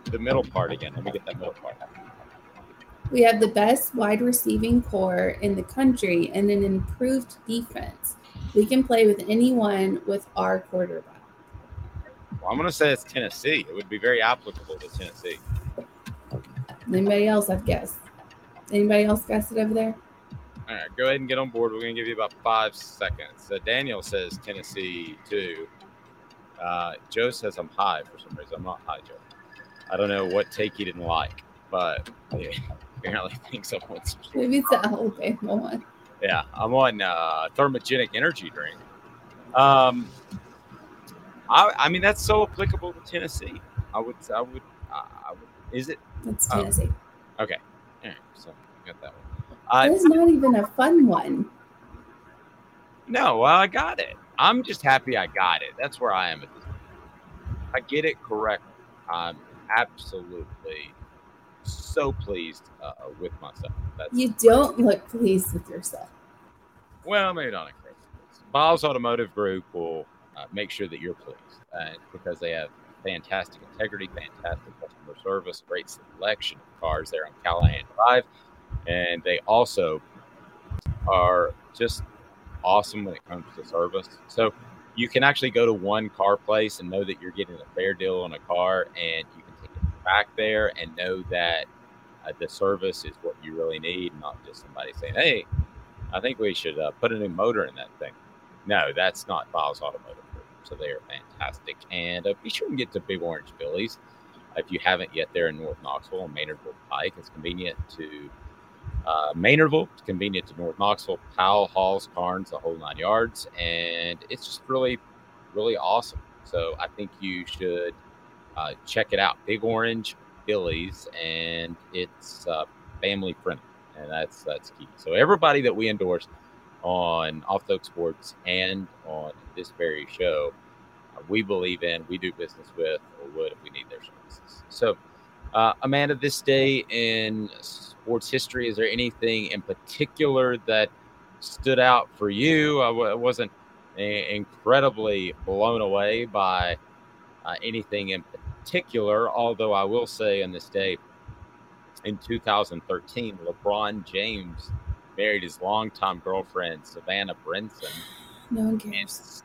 the middle part again. Let me get that middle part. We have the best wide receiving corps in the country and an improved defense. We can play with anyone with our quarterback. Well, I'm going to say it's Tennessee. It would be very applicable to Tennessee. Anybody else have guessed? Anybody else guessed it over there? All right, go ahead and get on board. We're going to give you about five seconds. So Daniel says Tennessee too. Uh, Joe says I'm high for some reason. I'm not high, Joe. I don't know what take he didn't like, but he apparently thinks I'm on some Maybe it's the Alabama one. Yeah, I'm on uh, thermogenic energy drink. Um, I, I mean that's so applicable to Tennessee. I would, I would, I would. Is it? It's Oh, Tennessee. okay. All right, so got that one. Uh, That is not even a fun one. No, well, I got it. I'm just happy I got it. That's where I am at this point. I get it correct. I'm absolutely so pleased uh, with myself. That's You don't look pleased with yourself. well, maybe not. Bob's Automotive Group will uh, make sure that you're pleased uh, because they have fantastic integrity, fantastic customer service, great selection of cars there on Callahan Drive, and they also are just awesome when it comes to service. So you can actually go to one car place and know that you're getting a fair deal on a car, and you can take it back there and know that uh, the service is what you really need, not just somebody saying, "Hey, I think we should uh, put a new motor in that thing." No, that's not Bob's Automotive. So they are fantastic, and uh, be sure and get to Big Orange Billy's if you haven't yet. There in North Knoxville and Maynardville Pike. It's convenient to uh, Maynardville. It's convenient to North Knoxville, Powell, Halls, Karns, the whole nine yards, and it's just really, really awesome. So I think you should uh, check it out. Big Orange Billy's, and it's uh, family friendly, and that's that's key. So everybody that we endorse on Off the Hook Sports and on this very show, uh, we believe in, we do business with, or would if we need their services. So, uh, Amanda, this day in sports history, is there anything in particular that stood out for you? I wasn't a- incredibly blown away by uh, anything in particular, although I will say on this day in 2013, LeBron James married his longtime girlfriend, Savannah Brinson. No one cares.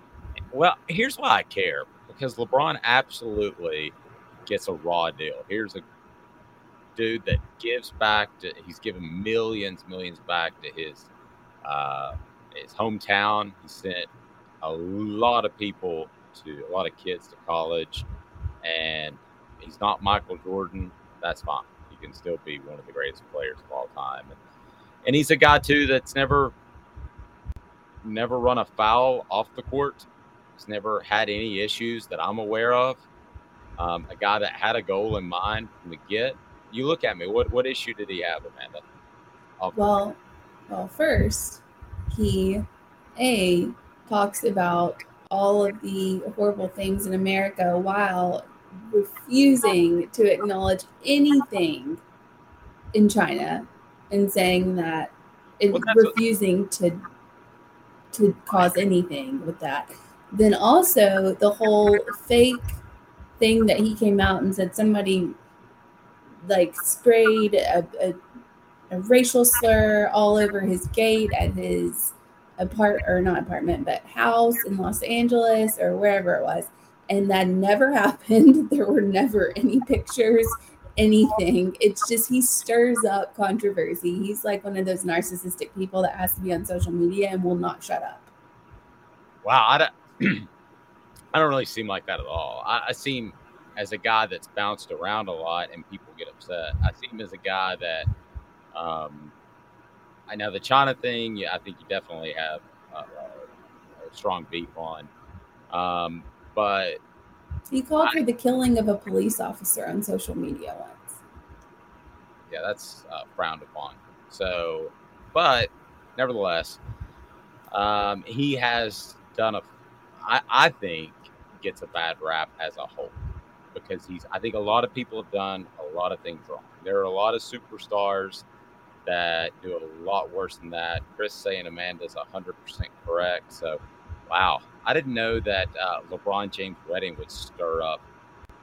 Well, here's why I care because LeBron absolutely gets a raw deal. Here's a dude that gives back to he's given millions, millions back to his uh, his hometown. He sent a lot of people to a lot of kids to college, and he's not Michael Jordan. That's fine. He can still be one of the greatest players of all time, and, and he's a guy too that's never never run a foul off the court. He's never had any issues that I'm aware of. Um, a guy that had a goal in mind from the get. You look at me. What what issue did he have, Amanda? Off Well, well, first, he a talks about all of the horrible things in America while refusing to acknowledge anything in China and saying that and Well, that's what- refusing to to cause anything with that. Then also the whole fake thing that he came out and said somebody like sprayed a, a a racial slur all over his gate at his apart or not apartment but house in Los Angeles or wherever it was And that never happened. There were never any pictures, anything. It's just he stirs up controversy. He's like one of those narcissistic people that has to be on social media and will not shut up. Wow, I don't, I don't really seem like that at all. I, I seem as a guy that's bounced around a lot and people get upset. I seem as a guy that, um, I know the China thing. Yeah, I think you definitely have a, a strong beef on, um, but He called for the killing of a police officer on social media once. yeah, that's uh, frowned upon. So, but nevertheless, um, he has done a, I, I think, gets a bad rap as a whole because he's, I think a lot of people have done a lot of things wrong. There are a lot of superstars that do a lot worse than that. Chris saying Amanda's 100% correct. So, wow. I didn't know that uh, LeBron James' wedding would stir up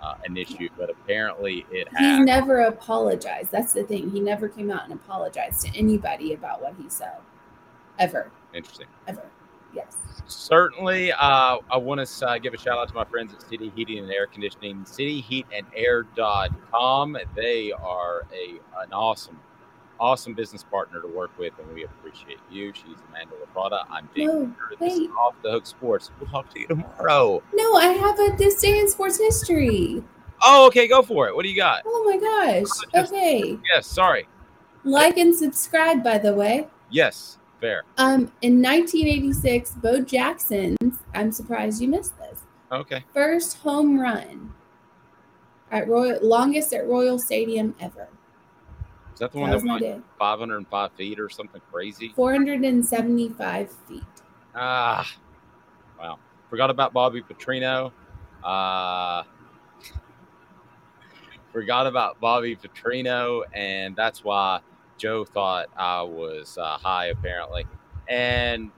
uh, an issue, but apparently it has. He never apologized. That's the thing. He never came out and apologized to anybody about what he said. Ever. Interesting. Ever. Yes. Certainly, uh, I want to uh, give a shout out to my friends at City Heating and Air Conditioning, cityheatandair.com. They are a an awesome, awesome business partner to work with, and we appreciate you. She's Amanda LaFratta. I'm Dave. No, Hooker. This is. Off the Hook Sports. We'll talk to you tomorrow. No, I have a this day in sports history. Oh, okay, go for it. What do you got? Oh my gosh. Okay. Yes, sorry. Like and subscribe, by the way. Yes, fair. Um, in 1986, Bo Jackson's, I'm surprised you missed this, Okay. first home run at Royal, longest at Royal Stadium ever. Is that the one That that, was day. 505 feet or something crazy? 475 feet. Ah, wow. Forgot about Bobby Petrino. Uh, forgot about Bobby Petrino, and that's why Joe thought I was uh, high, apparently. And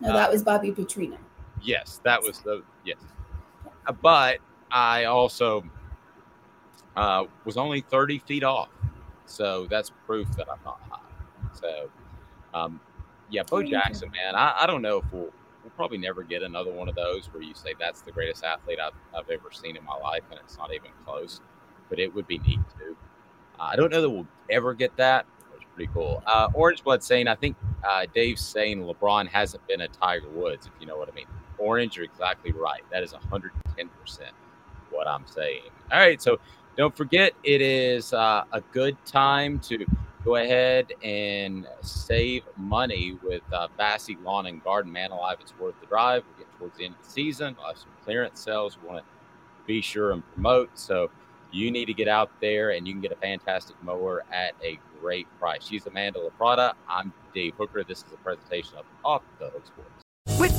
No, that was Bobby Petrino. yes, that was the yes. Uh, But I also uh, was only 30 feet off, so that's proof that I'm not high. So, um, yeah, Bo Jackson, man, I, I don't know if we'll we'll probably never get another one of those where you say that's the greatest athlete I've, I've ever seen in my life, and it's not even close. But it would be neat too. Uh, I don't know that we'll ever get that. It's pretty cool. Uh, Orange Blood saying, I think uh, Dave's saying LeBron hasn't been a Tiger Woods, if you know what I mean. Orange, you're exactly right. That is 110% what I'm saying. All right, so don't forget, it is uh, a good time to go ahead and save money with uh, Vassy Lawn and Garden. Man alive, it's worth the drive. We get towards the end of the season. We'll have some clearance sales. We want to be sure and promote. So you need to get out there and you can get a fantastic mower at a great price. She's Amanda LaFratta. I'm Dave Hooker. This is a presentation of Off the Hook Sports.